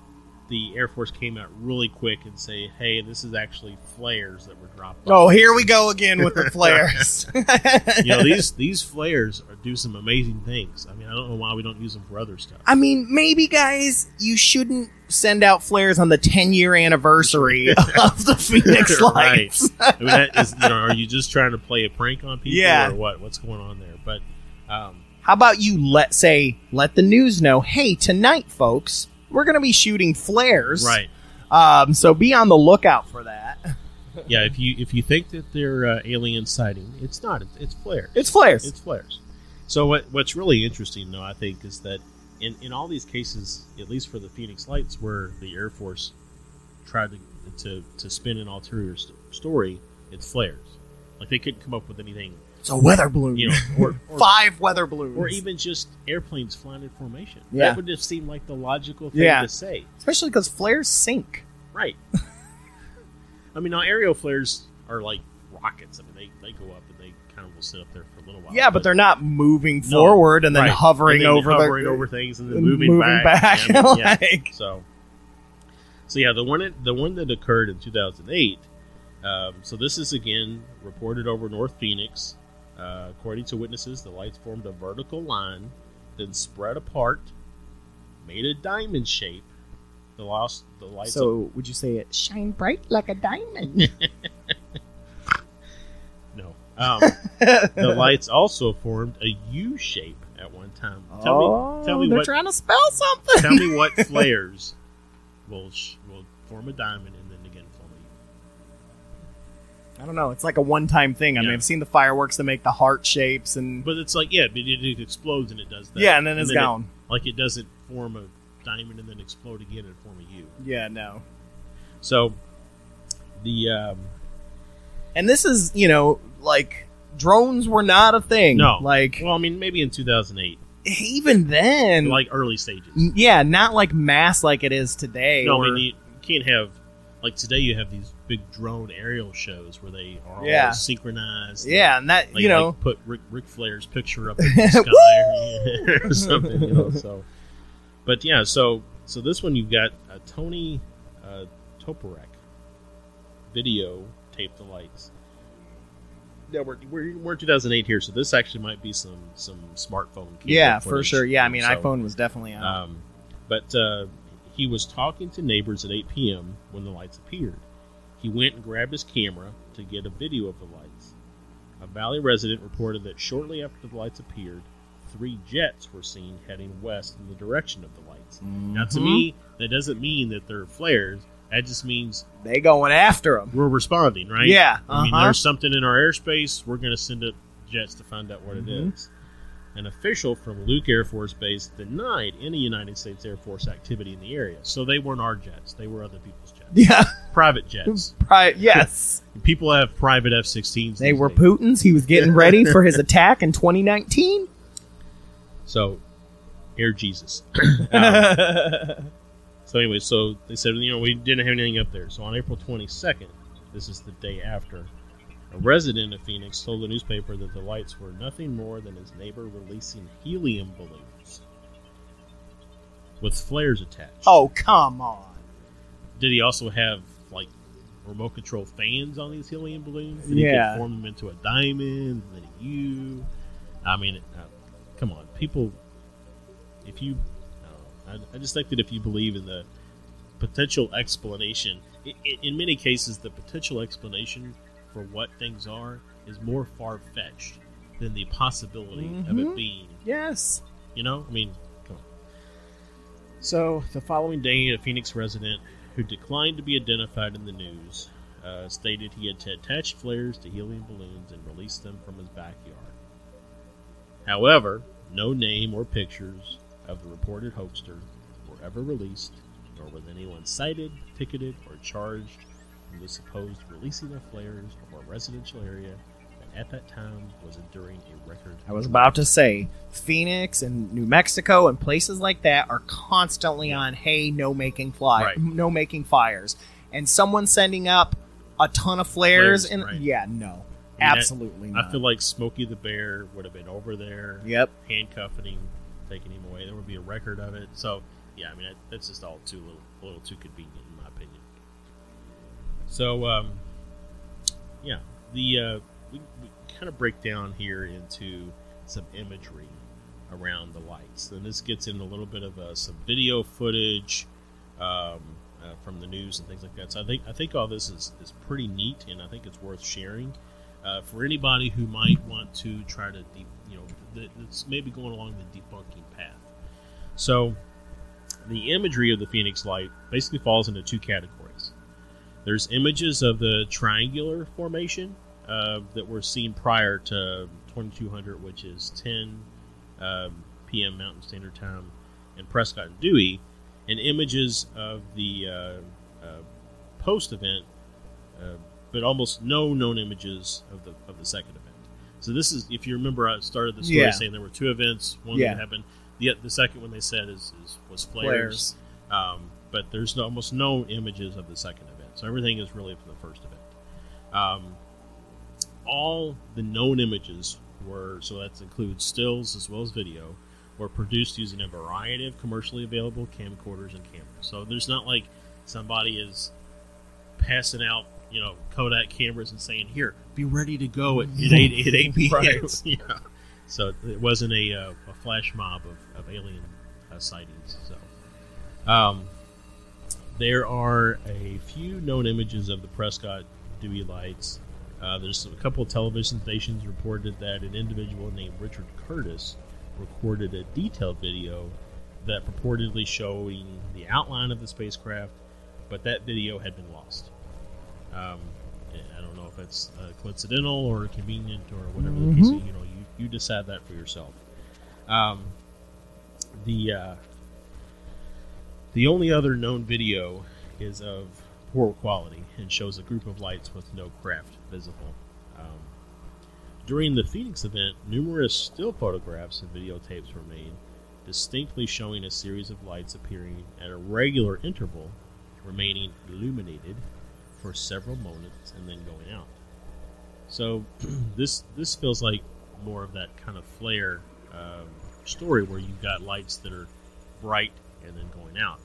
the Air Force came out really quick and say, "Hey, this is actually flares that were dropped." Oh, off." here we go again with the [LAUGHS] flares. you know these these flares are, do some amazing things. I mean, I don't know why we don't use them for other stuff. I mean, maybe guys, you shouldn't send out flares on the 10 year anniversary [LAUGHS] of the Phoenix right. Lights. I mean, is, you know, are you just trying to play a prank on people, Yeah. or what? What's going on there? But um, How about you let say let the news know, hey, tonight, folks, we're going to be shooting flares, right, Um, so be on the lookout for that. yeah, if you if you think that they're uh, alien sighting, it's not. It's, it's flares. It's flares. It's flares. So what what's really interesting, though, I think, is that in in all these cases, at least for the Phoenix Lights, where the Air Force tried to to, to spin an ulterior st- story, it's flares. Like they couldn't come up with anything. It's a weather balloon. You know, or, [LAUGHS] or Five weather balloons. or even just airplanes flying in formation. Yeah. That would just seem like the logical thing Yeah. to say. Especially because flares sink. Right. [LAUGHS] I mean, now aerial flares are like rockets. I mean, they, they go up and they kind of will sit up there for a little while. Yeah, but they're not moving No, forward and then right. hovering And then over the- hovering over things and then and moving, moving back. back, I mean, yeah. [LAUGHS] like- So, so yeah, the one that, the one that occurred in 2008. Um, so this is again reported over North Phoenix. Uh, according to witnesses, the lights formed a vertical line, then spread apart, made a diamond shape. The lost the lights. So would you say it shine bright like a diamond? [LAUGHS] No. Um, [LAUGHS] the lights also formed a U shape at one time. Tell oh, me, tell me they're what. trying to spell something. tell me what [LAUGHS] flares will will form a diamond and then again form a U. I don't know. It's like a one-time thing. I mean, I've seen the fireworks that make the heart shapes, and But it's like yeah, but it, it explodes and it does that. Yeah, and then it's it- gone. like it doesn't form a diamond and then explode again and form a U. yeah, no. So the um, And this is, you know, like drones were not a thing. no, like well, I mean maybe in 2008, even then, like early stages. yeah, not like mass like it is today. No, I mean you can't have like today. You have these big drone aerial shows where they are Yeah. all synchronized. yeah, and that like, you know, like put Rick, Ric Flair's picture up in [LAUGHS] the sky [LAUGHS] or, something. You know, so, but yeah, so so this one you've got a Tony uh, Toporek video tape the lights. Yeah, we're, we're, we're in 2008 here, so this actually might be some some smartphone. yeah, for sure. Yeah, I mean, so- iPhone was definitely on. um, but uh, he was talking to neighbors at 8 p.m. when the lights appeared. He went and grabbed his camera to get a video of the lights. A Valley resident reported that shortly after the lights appeared, three jets were seen heading west in the direction of the lights. Now, to Mhm. me, that doesn't mean that they're flares. That just means they going after them. we're responding, right? Yeah, I mean, uh-huh. there's something in our airspace. We're going to send up jets to find out what it Mhm. is. An official from Luke Air Force Base denied any United States Air Force activity in the area. So they weren't our jets. They were other people's jets. [LAUGHS] Yeah, Private jets. Pri- yes, [LAUGHS] People have private F 16s. they were Putin's. He was getting ready for his [LAUGHS] attack in 2019. So, Air Jesus. [LAUGHS] Um, so, anyway, so they said, you know, we didn't have anything up there. So on April 22nd, this is the day after, a resident of Phoenix told the newspaper that the lights were nothing more than his neighbor releasing helium balloons with flares attached. oh come on! Did he also have, remote control fans on these helium balloons? He Yeah. could form them into a diamond and then a U? I mean, uh, come on. People, if you. I, I just think that if you believe in the potential explanation, i i in many cases, the potential explanation for what things are is more far fetched than the possibility of it Mhm. being. Yes. You know, I mean, come on. So the following day, a Phoenix resident who declined to be identified in the news uh, stated he had attached flares to helium balloons and released them from his backyard. However, no name or pictures of the reported hoaxer were ever released, nor was anyone cited, ticketed, or charged for the supposed releasing of flares over a residential area at that time was enduring a record. I was about to say Phoenix and New Mexico and places like that are constantly on hey no making fly Right. [LAUGHS] no making fires and someone sending up a ton of flares, Flares, and right. yeah no I mean, absolutely I not. feel like Smokey the Bear would have been over there. Yep. Handcuffing him, taking him away. There would be a record of it. So, yeah, I mean, that, that's just all too little, a little too convenient, in my opinion. So, um, yeah, the uh, we, we kind of break down here into some imagery around the lights, and this gets in a little bit of uh, some video footage um, uh, from the news and things like that. So I think I think all this is, is pretty neat, and I think it's worth sharing uh, for anybody who might want to try to, de- you know, maybe going along the debunking path. So, the imagery of the Phoenix Light basically falls into two categories. There's images of the triangular formation uh, that were seen prior to 2200, which is 10 um, p.m. Mountain Standard Time in Prescott and Dewey, and images of the uh, uh, post event, uh, but almost no known images of the of the second event. So this is, if you remember, I started the story Yeah. saying there were two events. One Yeah. that happened. The, the second one they said is, is was flares. Flares. Um, but there's no, almost no images of the second event. So everything is really for the first event. Um, all the known images were, so that includes stills as well as video, were produced using a variety of commercially available camcorders and cameras. So there's not like somebody is passing out, you know, Kodak cameras and saying, "Here, be ready to go at, at eight at eight [LAUGHS] p.m." [LAUGHS] Yeah. So it wasn't a, uh, a flash mob of, of alien uh, sightings. So, um, there are a few known images of the Prescott Dewey lights. Uh, there's a couple of television stations reported that an individual named Richard Curtis recorded a detailed video that purportedly showing the outline of the spacecraft, but that video had been lost. Um, I don't know if it's uh, coincidental or convenient or whatever the case. is. Mhm. You know, you, you decide that for yourself. Um, the uh, the only other known video is of poor quality and shows a group of lights with no craft visible. Um, during the Phoenix event, numerous still photographs and videotapes were made, distinctly showing a series of lights appearing at a regular interval, remaining illuminated for several moments and then going out. So [CLEARS THROAT] this this feels like more of that kind of flare um, story where you've got lights that are bright and then going out.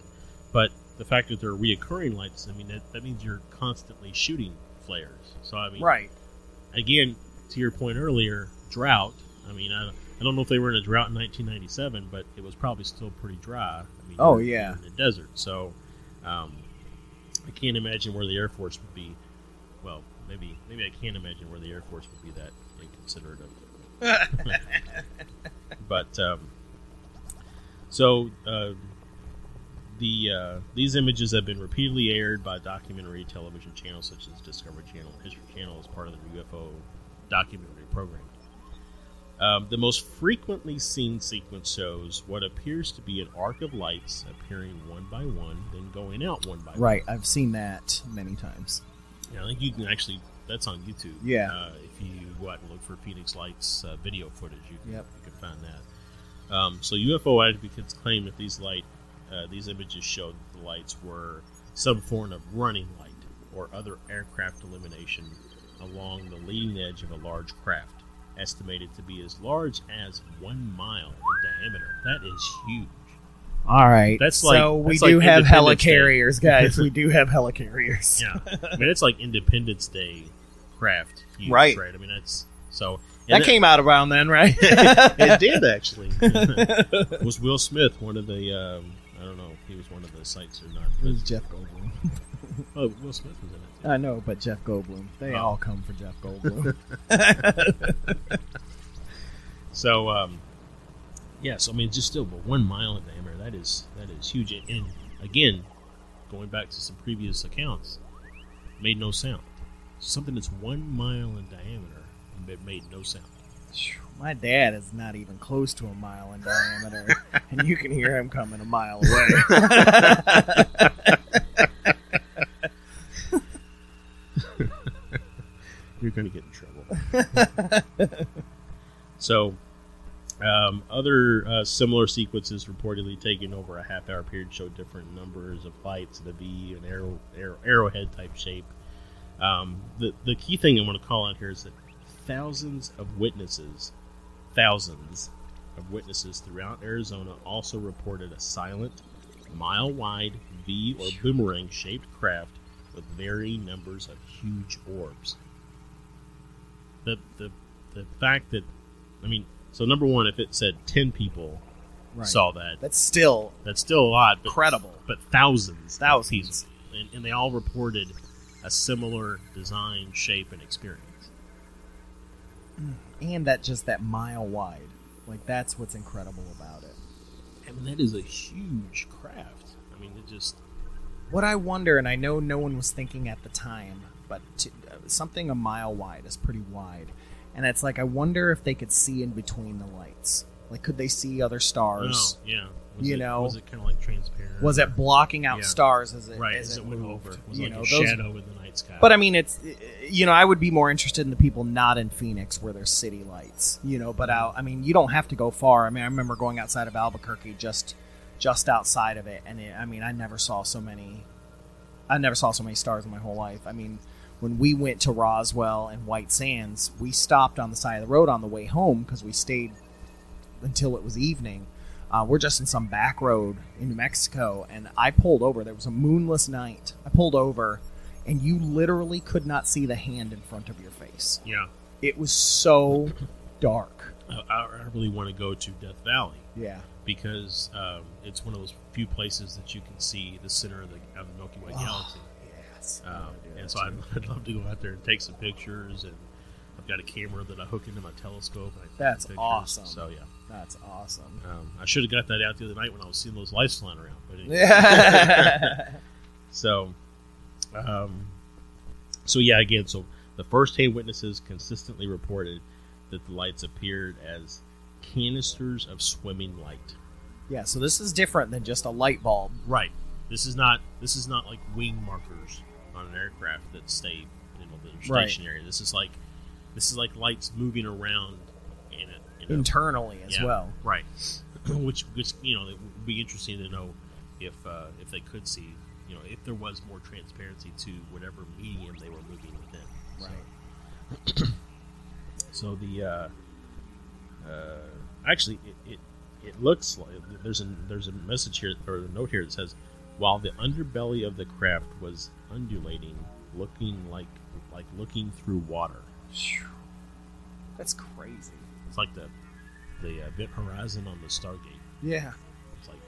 But the fact that they're reoccurring lights, I mean, that, that means you're constantly shooting flares. So I mean, Right. Again, to your point earlier, drought. I mean, I, I don't know if they were in a drought in 1997, but it was probably still pretty dry. I mean, Oh, yeah. in the desert. So um, I can't imagine where the Air Force would be. Well, maybe maybe I can't imagine where the Air Force would be that inconsiderate of. [LAUGHS] [LAUGHS] but um, so uh, the uh, these images have been repeatedly aired by documentary television channels such as Discovery Channel and History Channel as part of the UFO documentary program. Um, the most frequently seen sequence shows what appears to be an arc of lights appearing one by one, then going out one by one. Right. I've seen that many times. Yeah, I think you can actually. That's on YouTube. Yeah. Uh, if you go out and look for Phoenix Lights uh, video footage, you can, Yep. you can find that. Um, so UFO advocates claim that these light, uh, these images showed that the lights were some form of running light or other aircraft illumination along the leading edge of a large craft, estimated to be as large as one mile in diameter. That is huge. All right. That's like- so we that's like do have helicarriers, [LAUGHS] guys. we do have helicarriers. Yeah, I mean it's like Independence Day craft, huge, Right. Right. I mean that's so. That came out around then, right? [LAUGHS] it did actually. [LAUGHS] was Will Smith one of the? Um, I don't know if he was one of the sites or not. It was Jeff Goldblum. [LAUGHS] Oh, Will Smith was in it. I know, but Jeff Goldblum. They Oh. all come for Jeff Goldblum. [LAUGHS] [LAUGHS] So, um, yeah. So I mean, just still, but one mile in diameter. That is that is huge. And, again, going back to some previous accounts, made no sound. Something that's one mile in diameter and it made no sound. My dad is not even close to a mile in diameter, and you can hear him coming a mile away. [LAUGHS] You're going to get in trouble. so, um, other uh, similar sequences reportedly taking over a half hour period show different numbers of lights in a V, an arrow, arrow, arrowhead type shape. Um, the, the key thing I want to call out here is that thousands of witnesses, thousands of witnesses throughout Arizona also reported a silent, mile wide V or boomerang shaped craft with varying numbers of huge orbs. The, the, the fact that, I mean, so number one, if it said 10 people Right. saw that, That's still that's still a lot. But, Incredible. But thousands. Thousands. And, and they all reported a similar design, shape, and experience. [CLEARS THROAT] and that just that mile wide. Like that's what's incredible about it. I mean, that is a huge craft. I mean, it just What I wonder, and I know no one was thinking at the time, but to, uh, something a mile wide is pretty wide, and it's like I wonder if they could see in between the lights. Like, could they see other oh, stars? Oh, yeah. Was you it, know, was it kind of like transparent? Was it blocking out Yeah. stars as it right? as, as it, it went moved? over? Was you like know, a those- shadow in the night sky. But I mean, it's you know, I would be more interested in the people not in Phoenix where there's city lights. You know, but out. I mean, you don't have to go far. I mean, I remember going outside of Albuquerque, just just outside of it, and it, I mean, I never saw so many. I never saw so many stars in my whole life. I mean, when we went to Roswell and White Sands, we stopped on the side of the road on the way home because we stayed until it was evening. Uh, we're just in some back road in New Mexico, and I pulled over. There was a moonless night. I pulled over, and you literally could not see the hand in front of your face. yeah, It was so dark. I, I really want to go to Death Valley Yeah. because um, it's one of those few places that you can see the center of the, of the Milky Way Oh, galaxy. Yes. Um, and so I'd, I'd love to go out there and take some pictures. And I've got a camera that I hook into my telescope. And I That's awesome. So yeah, That's awesome. um, I should have got that out the other night when I was seeing those lights flying around. But anyway. Yeah. [LAUGHS] so, um, so yeah, again, so the first-hand witnesses consistently reported that the lights appeared as canisters of swimming light. yeah. So this is different than just a light bulb. Right. This is not. This is not like wing markers on an aircraft that stay, you know, are Right. stationary. This is like, this is like lights moving around in it you know? Internally as Yeah, well. Right. [CLEARS THROAT] which, which you know, it would be interesting to know if uh, if they could see, you know, if there was more transparency to whatever medium they were moving within. So- Right. [CLEARS THROAT] So the uh, uh, actually, it, it it looks like there's a there's a message here or a note here that says while the underbelly of the craft was undulating, looking like like looking through water. That's crazy. It's like the the uh, event horizon on the Stargate. Yeah. It's like,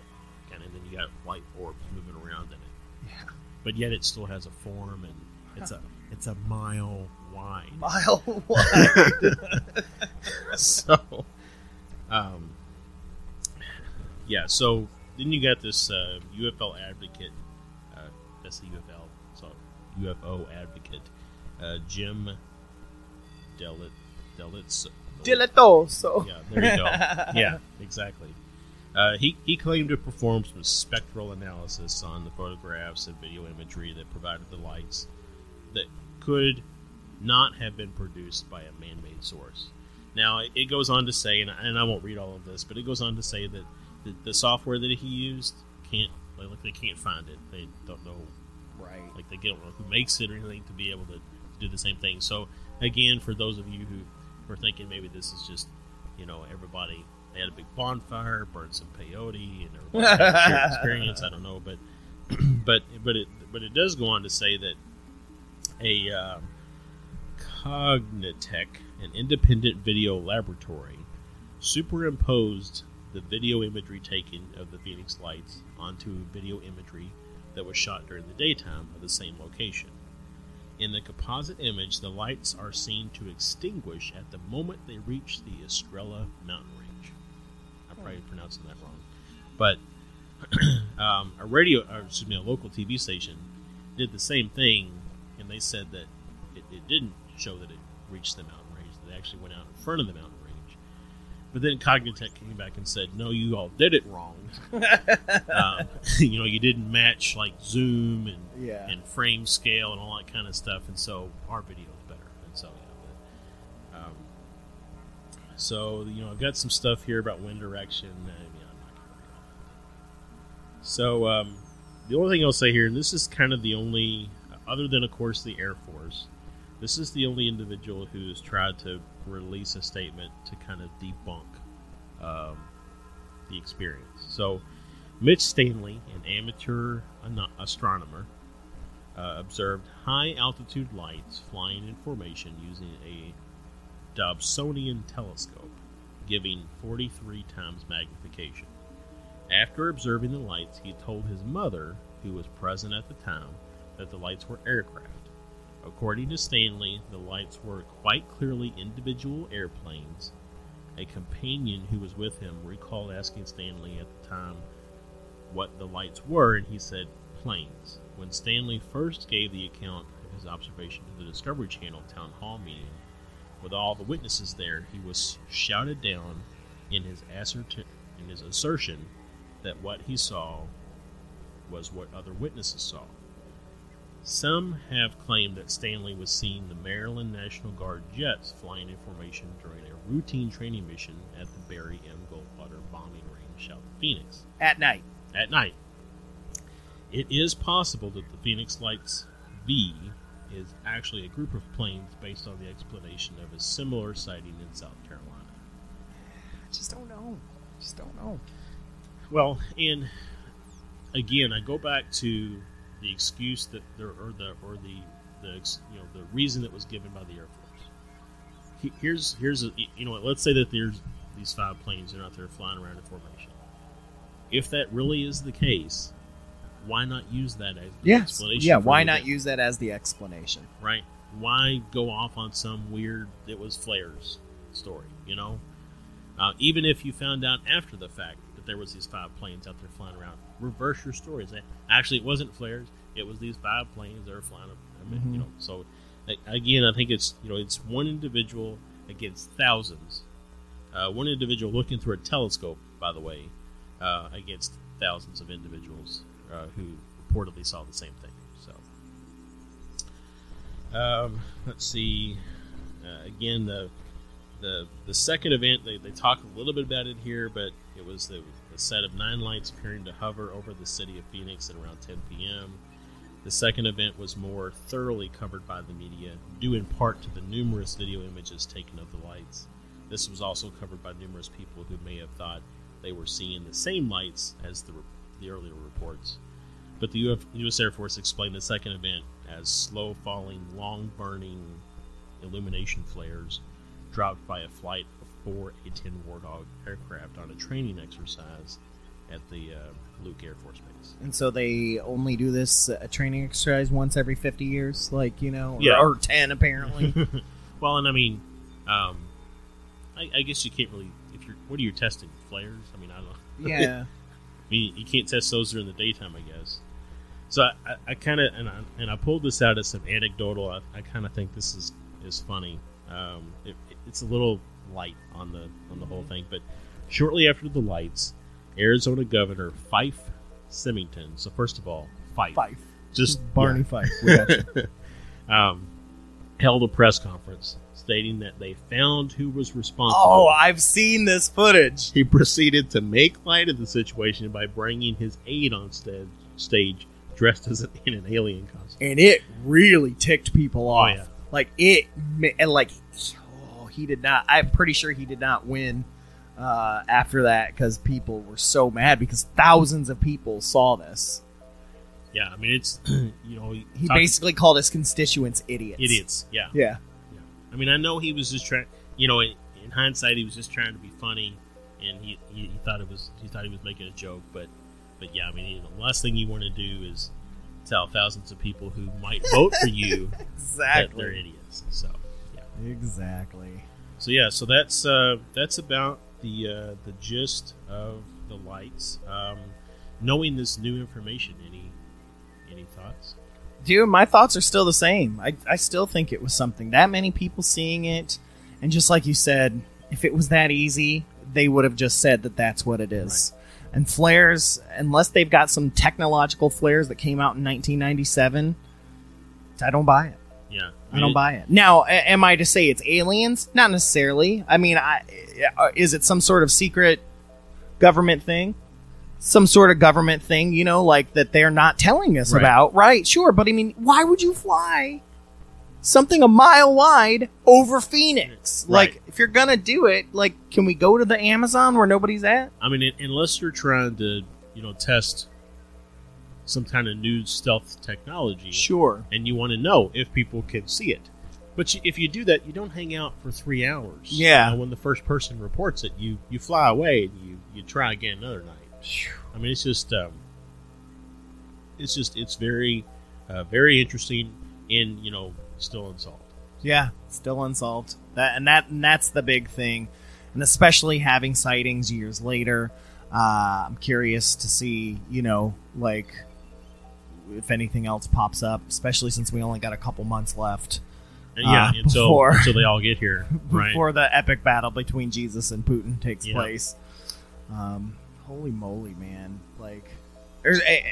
and then you got white orbs moving around in it. Yeah. But yet it still has a form, and it's a it's a mile wide. Mile [LAUGHS] wide. [LAUGHS] so, um, yeah. So then you got this uh, UFO advocate. Uh, that's the UFL. So UFO advocate, uh, Jim Delit Delitz. Dilettoso. Yeah, there you go. [LAUGHS] yeah, exactly. Uh, he, he claimed to perform some spectral analysis on the photographs and video imagery that provided the lights that could not have been produced by a man made source. Now, it- goes on to say, and I, and I won't read all of this, but it goes on to say that the, the software that he used can't, like, like, they can't find it. They don't know, Right. like, they don't know who makes it or anything to be able to do the same thing. So, again, for those of you who were thinking maybe this is just, you know, everybody they had a big bonfire, burned some peyote, and everybody had a shared [LAUGHS] experience. I don't know, but [CLEARS THROAT] but but it but it does go on to say that a um, Cognitech, an independent video laboratory, superimposed the video imagery taken of the Phoenix lights onto video imagery that was shot during the daytime of the same location. In the composite image, the lights are seen to extinguish at the moment they reach the Estrella mountain range. I'm probably pronouncing that wrong, but [CLEARS THROAT] um, a radio, or excuse me, a local TV station did the same thing, and they said that it, it didn't show that it reached the mountain range. That it actually went out in front of the mountain range. But then Cognitech came back and said, "No, you all did it wrong. [LAUGHS] um, [LAUGHS] you know, you didn't match like zoom and Yeah. and frame scale and all that kind of stuff, and so our video is better." And so, yeah, but, um, so you know, I've got some stuff here about wind direction. I mean, I'm not gonna read all that. So um, the only thing I'll say here, and this is kind of the only, other than of course the Air Force, this is the only individual who's tried to release a statement to kind of debunk um, the experience. So Mitch Stanley, an amateur astronomer, uh, observed high altitude lights flying in formation using a Dobsonian telescope, giving 43 times magnification. After observing the lights, he told his mother, who was present at the time, that the lights were aircraft. According to Stanley, the lights were quite clearly individual airplanes. A companion who was with him recalled asking Stanley at the time what the lights were, and he said planes. When Stanley first gave the account of his observation to the Discovery Channel town hall meeting, with all the witnesses there, he was shouted down in his in his assertion that what he saw was what other witnesses saw. Some have claimed that Stanley was seeing the Maryland National Guard jets flying in formation during a routine training mission at the Barry M. Goldwater bombing range south of Phoenix At night. at night. It is possible that the Phoenix Lights B is actually a group of planes based on the explanation of a similar sighting in South Carolina. I just don't know. Just don't know. Well, and again, I go back to the excuse that there, or the or the the you know the reason that was given by the Air Force. Here's here's a, you know what, let's say that there's these five planes are out there flying around in formation. If that really is the case, why not use that as the Yes. explanation? Yeah, why not use that as the explanation? right? Why go off on some weird it was flares story? You know, uh, even if you found out after the fact that there was these five planes out there flying around, reverse your story. Say, actually, it wasn't flares; it was these five planes that were flying. I mean, Mhm. You know, so again, I think it's you know it's one individual against thousands. Uh, one individual looking through a telescope, by the way, uh, against thousands of individuals uh, who reportedly saw the same thing. So. Um, let's see. Uh, again, the the the second event they, they talk a little bit about it here, but it was the, set of nine lights appearing to hover over the city of Phoenix at around 10 p.m. The second event was more thoroughly covered by the media, due in part to the numerous video images taken of the lights. This was also covered by numerous people who may have thought they were seeing the same lights as the, the earlier reports. But the UF, U.S. Air Force explained the second event as slow falling, long burning illumination flares dropped by a flight of four A 10 Warthog aircraft on a training exercise at the uh, Luke Air Force Base. And so they only do this uh, training exercise once every 50 years, like, you know, or, Yeah. or 10 apparently. [LAUGHS] [LAUGHS] well, and I mean, um, I, I guess you can't really. If you're, what are you testing? Flares? I mean, I don't know. Yeah. [LAUGHS] I mean, you can't test those during the daytime, I guess. So I, I, I kind of and I and I pulled this out as some anecdotal. I, I kind of think this is is funny. Um, it, it's a little light on the on the whole thing, but shortly after the lights, Arizona Governor Fife Symington. So first of all, Fife, Fife. just [LAUGHS] Barney yeah. Fife. We got you. [LAUGHS] um, held a press conference stating that they found who was responsible. oh, I've seen this footage. He proceeded to make light of the situation by bringing his aide on sta- stage dressed as an, in an alien costume. And it really ticked people off. yeah. Like, it, and like, oh, he did not, I'm pretty sure he did not win uh, after that because people were so mad because thousands of people saw this. Yeah, I mean it's [CLEARS THROAT] you know he, basically called his constituents idiots. idiots. Yeah, Yeah. I mean I know he was just trying. You know, in, in hindsight, he was just trying to be funny, and he, he, he thought it was he thought he was making a joke. But but yeah, I mean you know, the last thing you want to do is tell thousands of people who might vote for you [LAUGHS] that they're idiots. So yeah. Exactly. So yeah, so that's uh, that's about the uh, the gist of the lights. Um, knowing this new information, any any thoughts? Dude, my thoughts are still the same. I, I still think it was something. That many people seeing it, and just like you said, if it was that easy, they would have just said that that's what it is. And flares, unless they've got some technological flares that came out in 1997, I don't buy it. Yeah, I don't buy it. Now, a- am I to say it's aliens? Not necessarily. I mean, I, uh, is it some sort of secret government thing? Some sort of government thing, you know, like that they're not telling us Right. about, right? Sure, but I mean, why would you fly something a mile wide over Phoenix? Right. Like, if you're gonna do it, like, can we go to the Amazon where nobody's at? I mean, un- unless you're trying to, you know, test some kind of new stealth technology, Sure. and you want to know if people can see it. But you, if you do that, you don't hang out for three hours. Yeah. You know, when the first person reports it, you you fly away and you you try again another night. I mean, it's just um, it's just it's very uh, very interesting and you know still unsolved. Yeah, still unsolved. That and that and that's the big thing, and especially having sightings years later. Uh, I'm curious to see, you know, like if anything else pops up, especially since we only got a couple months left. yeah, uh, until before- until they all get here, [LAUGHS] right? before the epic battle between Jesus and Putin takes Yeah. place. Um, holy moly, man! Like, a-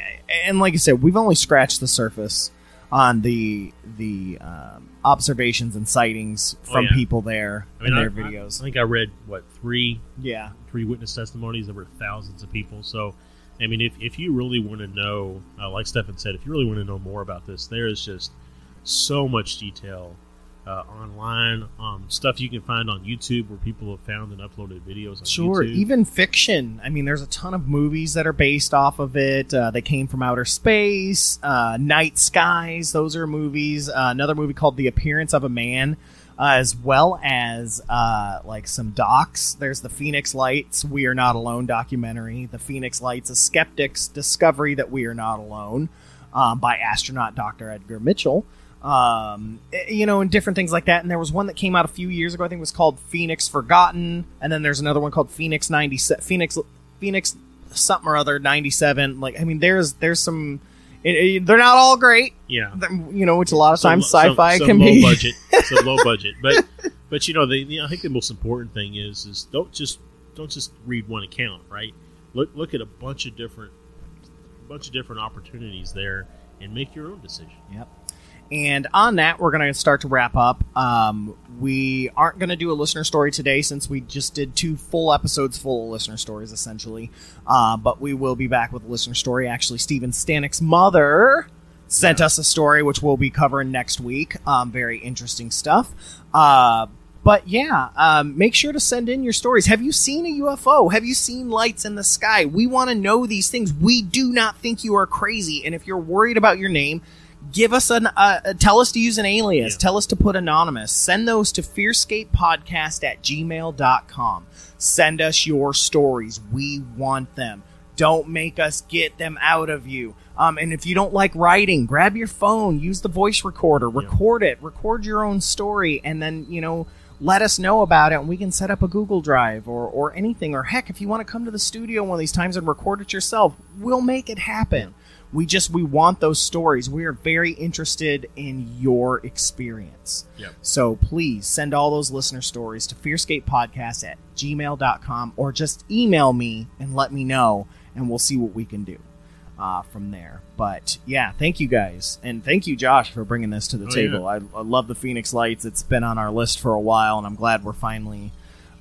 and like I said, we've only scratched the surface on the the um, observations and sightings Oh, from yeah. people there I mean, in their I- videos. I, think I read what three, Yeah. three witness testimonies. There were thousands of people. So, I mean, if if you really want to know, uh, like Stefan said, if you really want to know more about this, there is just so much detail uh, online, um, stuff you can find on YouTube where people have found and uploaded videos on Sure, YouTube. even fiction. I mean, there's a ton of movies that are based off of it. Uh, they came from outer space. Uh, Night Skies, those are movies. Uh, another movie called The Appearance of a Man, uh, as well as uh, like some docs. There's the Phoenix Lights, We Are Not Alone documentary. The Phoenix Lights, A Skeptic's Discovery That We Are Not Alone um, by astronaut Dr. Edgar Mitchell um, eh, you know, and different things like that. And there was one that came out a few years ago. I think it was called Phoenix Forgotten, and then there's another one called Phoenix ninety seven, Phoenix Phoenix something or other ninety seven. Like, I mean, there's there's some. It, it- they're not all great, yeah, you know, which a lot of Some- times some- sci-fi some can low be. [LAUGHS] budget, some low budget, but but you know, the, the- I think the most important thing is is don't just don't just read one account, right? Look look at a bunch of different bunch of different opportunities there and make your own decision. Yep. And on that, we're going to start to wrap up. Um, we aren't going to do a listener story today since we just did two full episodes full of listener stories, essentially. Uh, but we will be back with a listener story. Actually, Steven Stanik's mother sent us a story, which we'll be covering next week. Um, very interesting stuff. Uh, but yeah, um, make sure to send in your stories. Have you seen a UFO? Have you seen lights in the sky? We want to know these things. We do not think you are crazy. And if you're worried about your name, give us an uh, tell us to use an alias. Tell us to put anonymous. Send those to fearscapepodcast at gmail.com send us your stories. We want them. Don't make us get them out of you. Um, and if you don't like writing grab your phone use the voice recorder record it record your own story and then you know let us know about it and we can set up a google drive or, or anything. Or heck if you want to come to the studio one of these times and record it yourself we'll make it happen we just we want those stories. We are very interested in your experience. Yep. so please send all those listener stories to fearscapepodcast at gmail.com or just email me and let me know and we'll see what we can do uh, from there. But yeah thank you guys. And thank you josh for bringing this to the Oh, table. I, I love the phoenix lights. It's been on our list for a while and i'm glad we're finally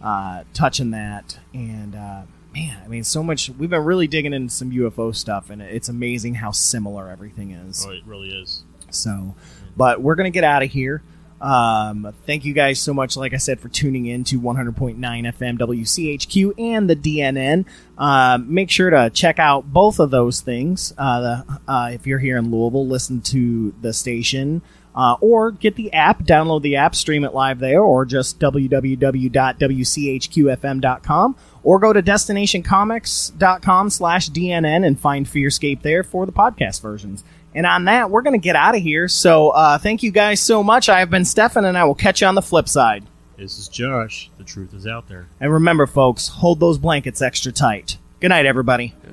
uh, touching that. And uh, man i mean so much we've been really digging into some ufo stuff and it's amazing how similar everything is Oh, it really is. so, but we're going to get out of here. Um, thank you guys so much, like I said, for tuning in to 100.9 FM WCHQ and the DNN. Um, make sure to check out both of those things. Uh, the, uh, if you're here in Louisville, listen to the station. Uh, or get the app, download the app, stream it live there, or just www.wchqfm.com, or go to destinationcomics.com slash DNN and find Fearscape there for the podcast versions. And on that, we're going to get out of here. So uh, thank you guys so much. I have been Stefan, and I will catch you on the flip side. This is Josh. The truth is out there. And remember, folks, hold those blankets extra tight. Good night, everybody. Yeah.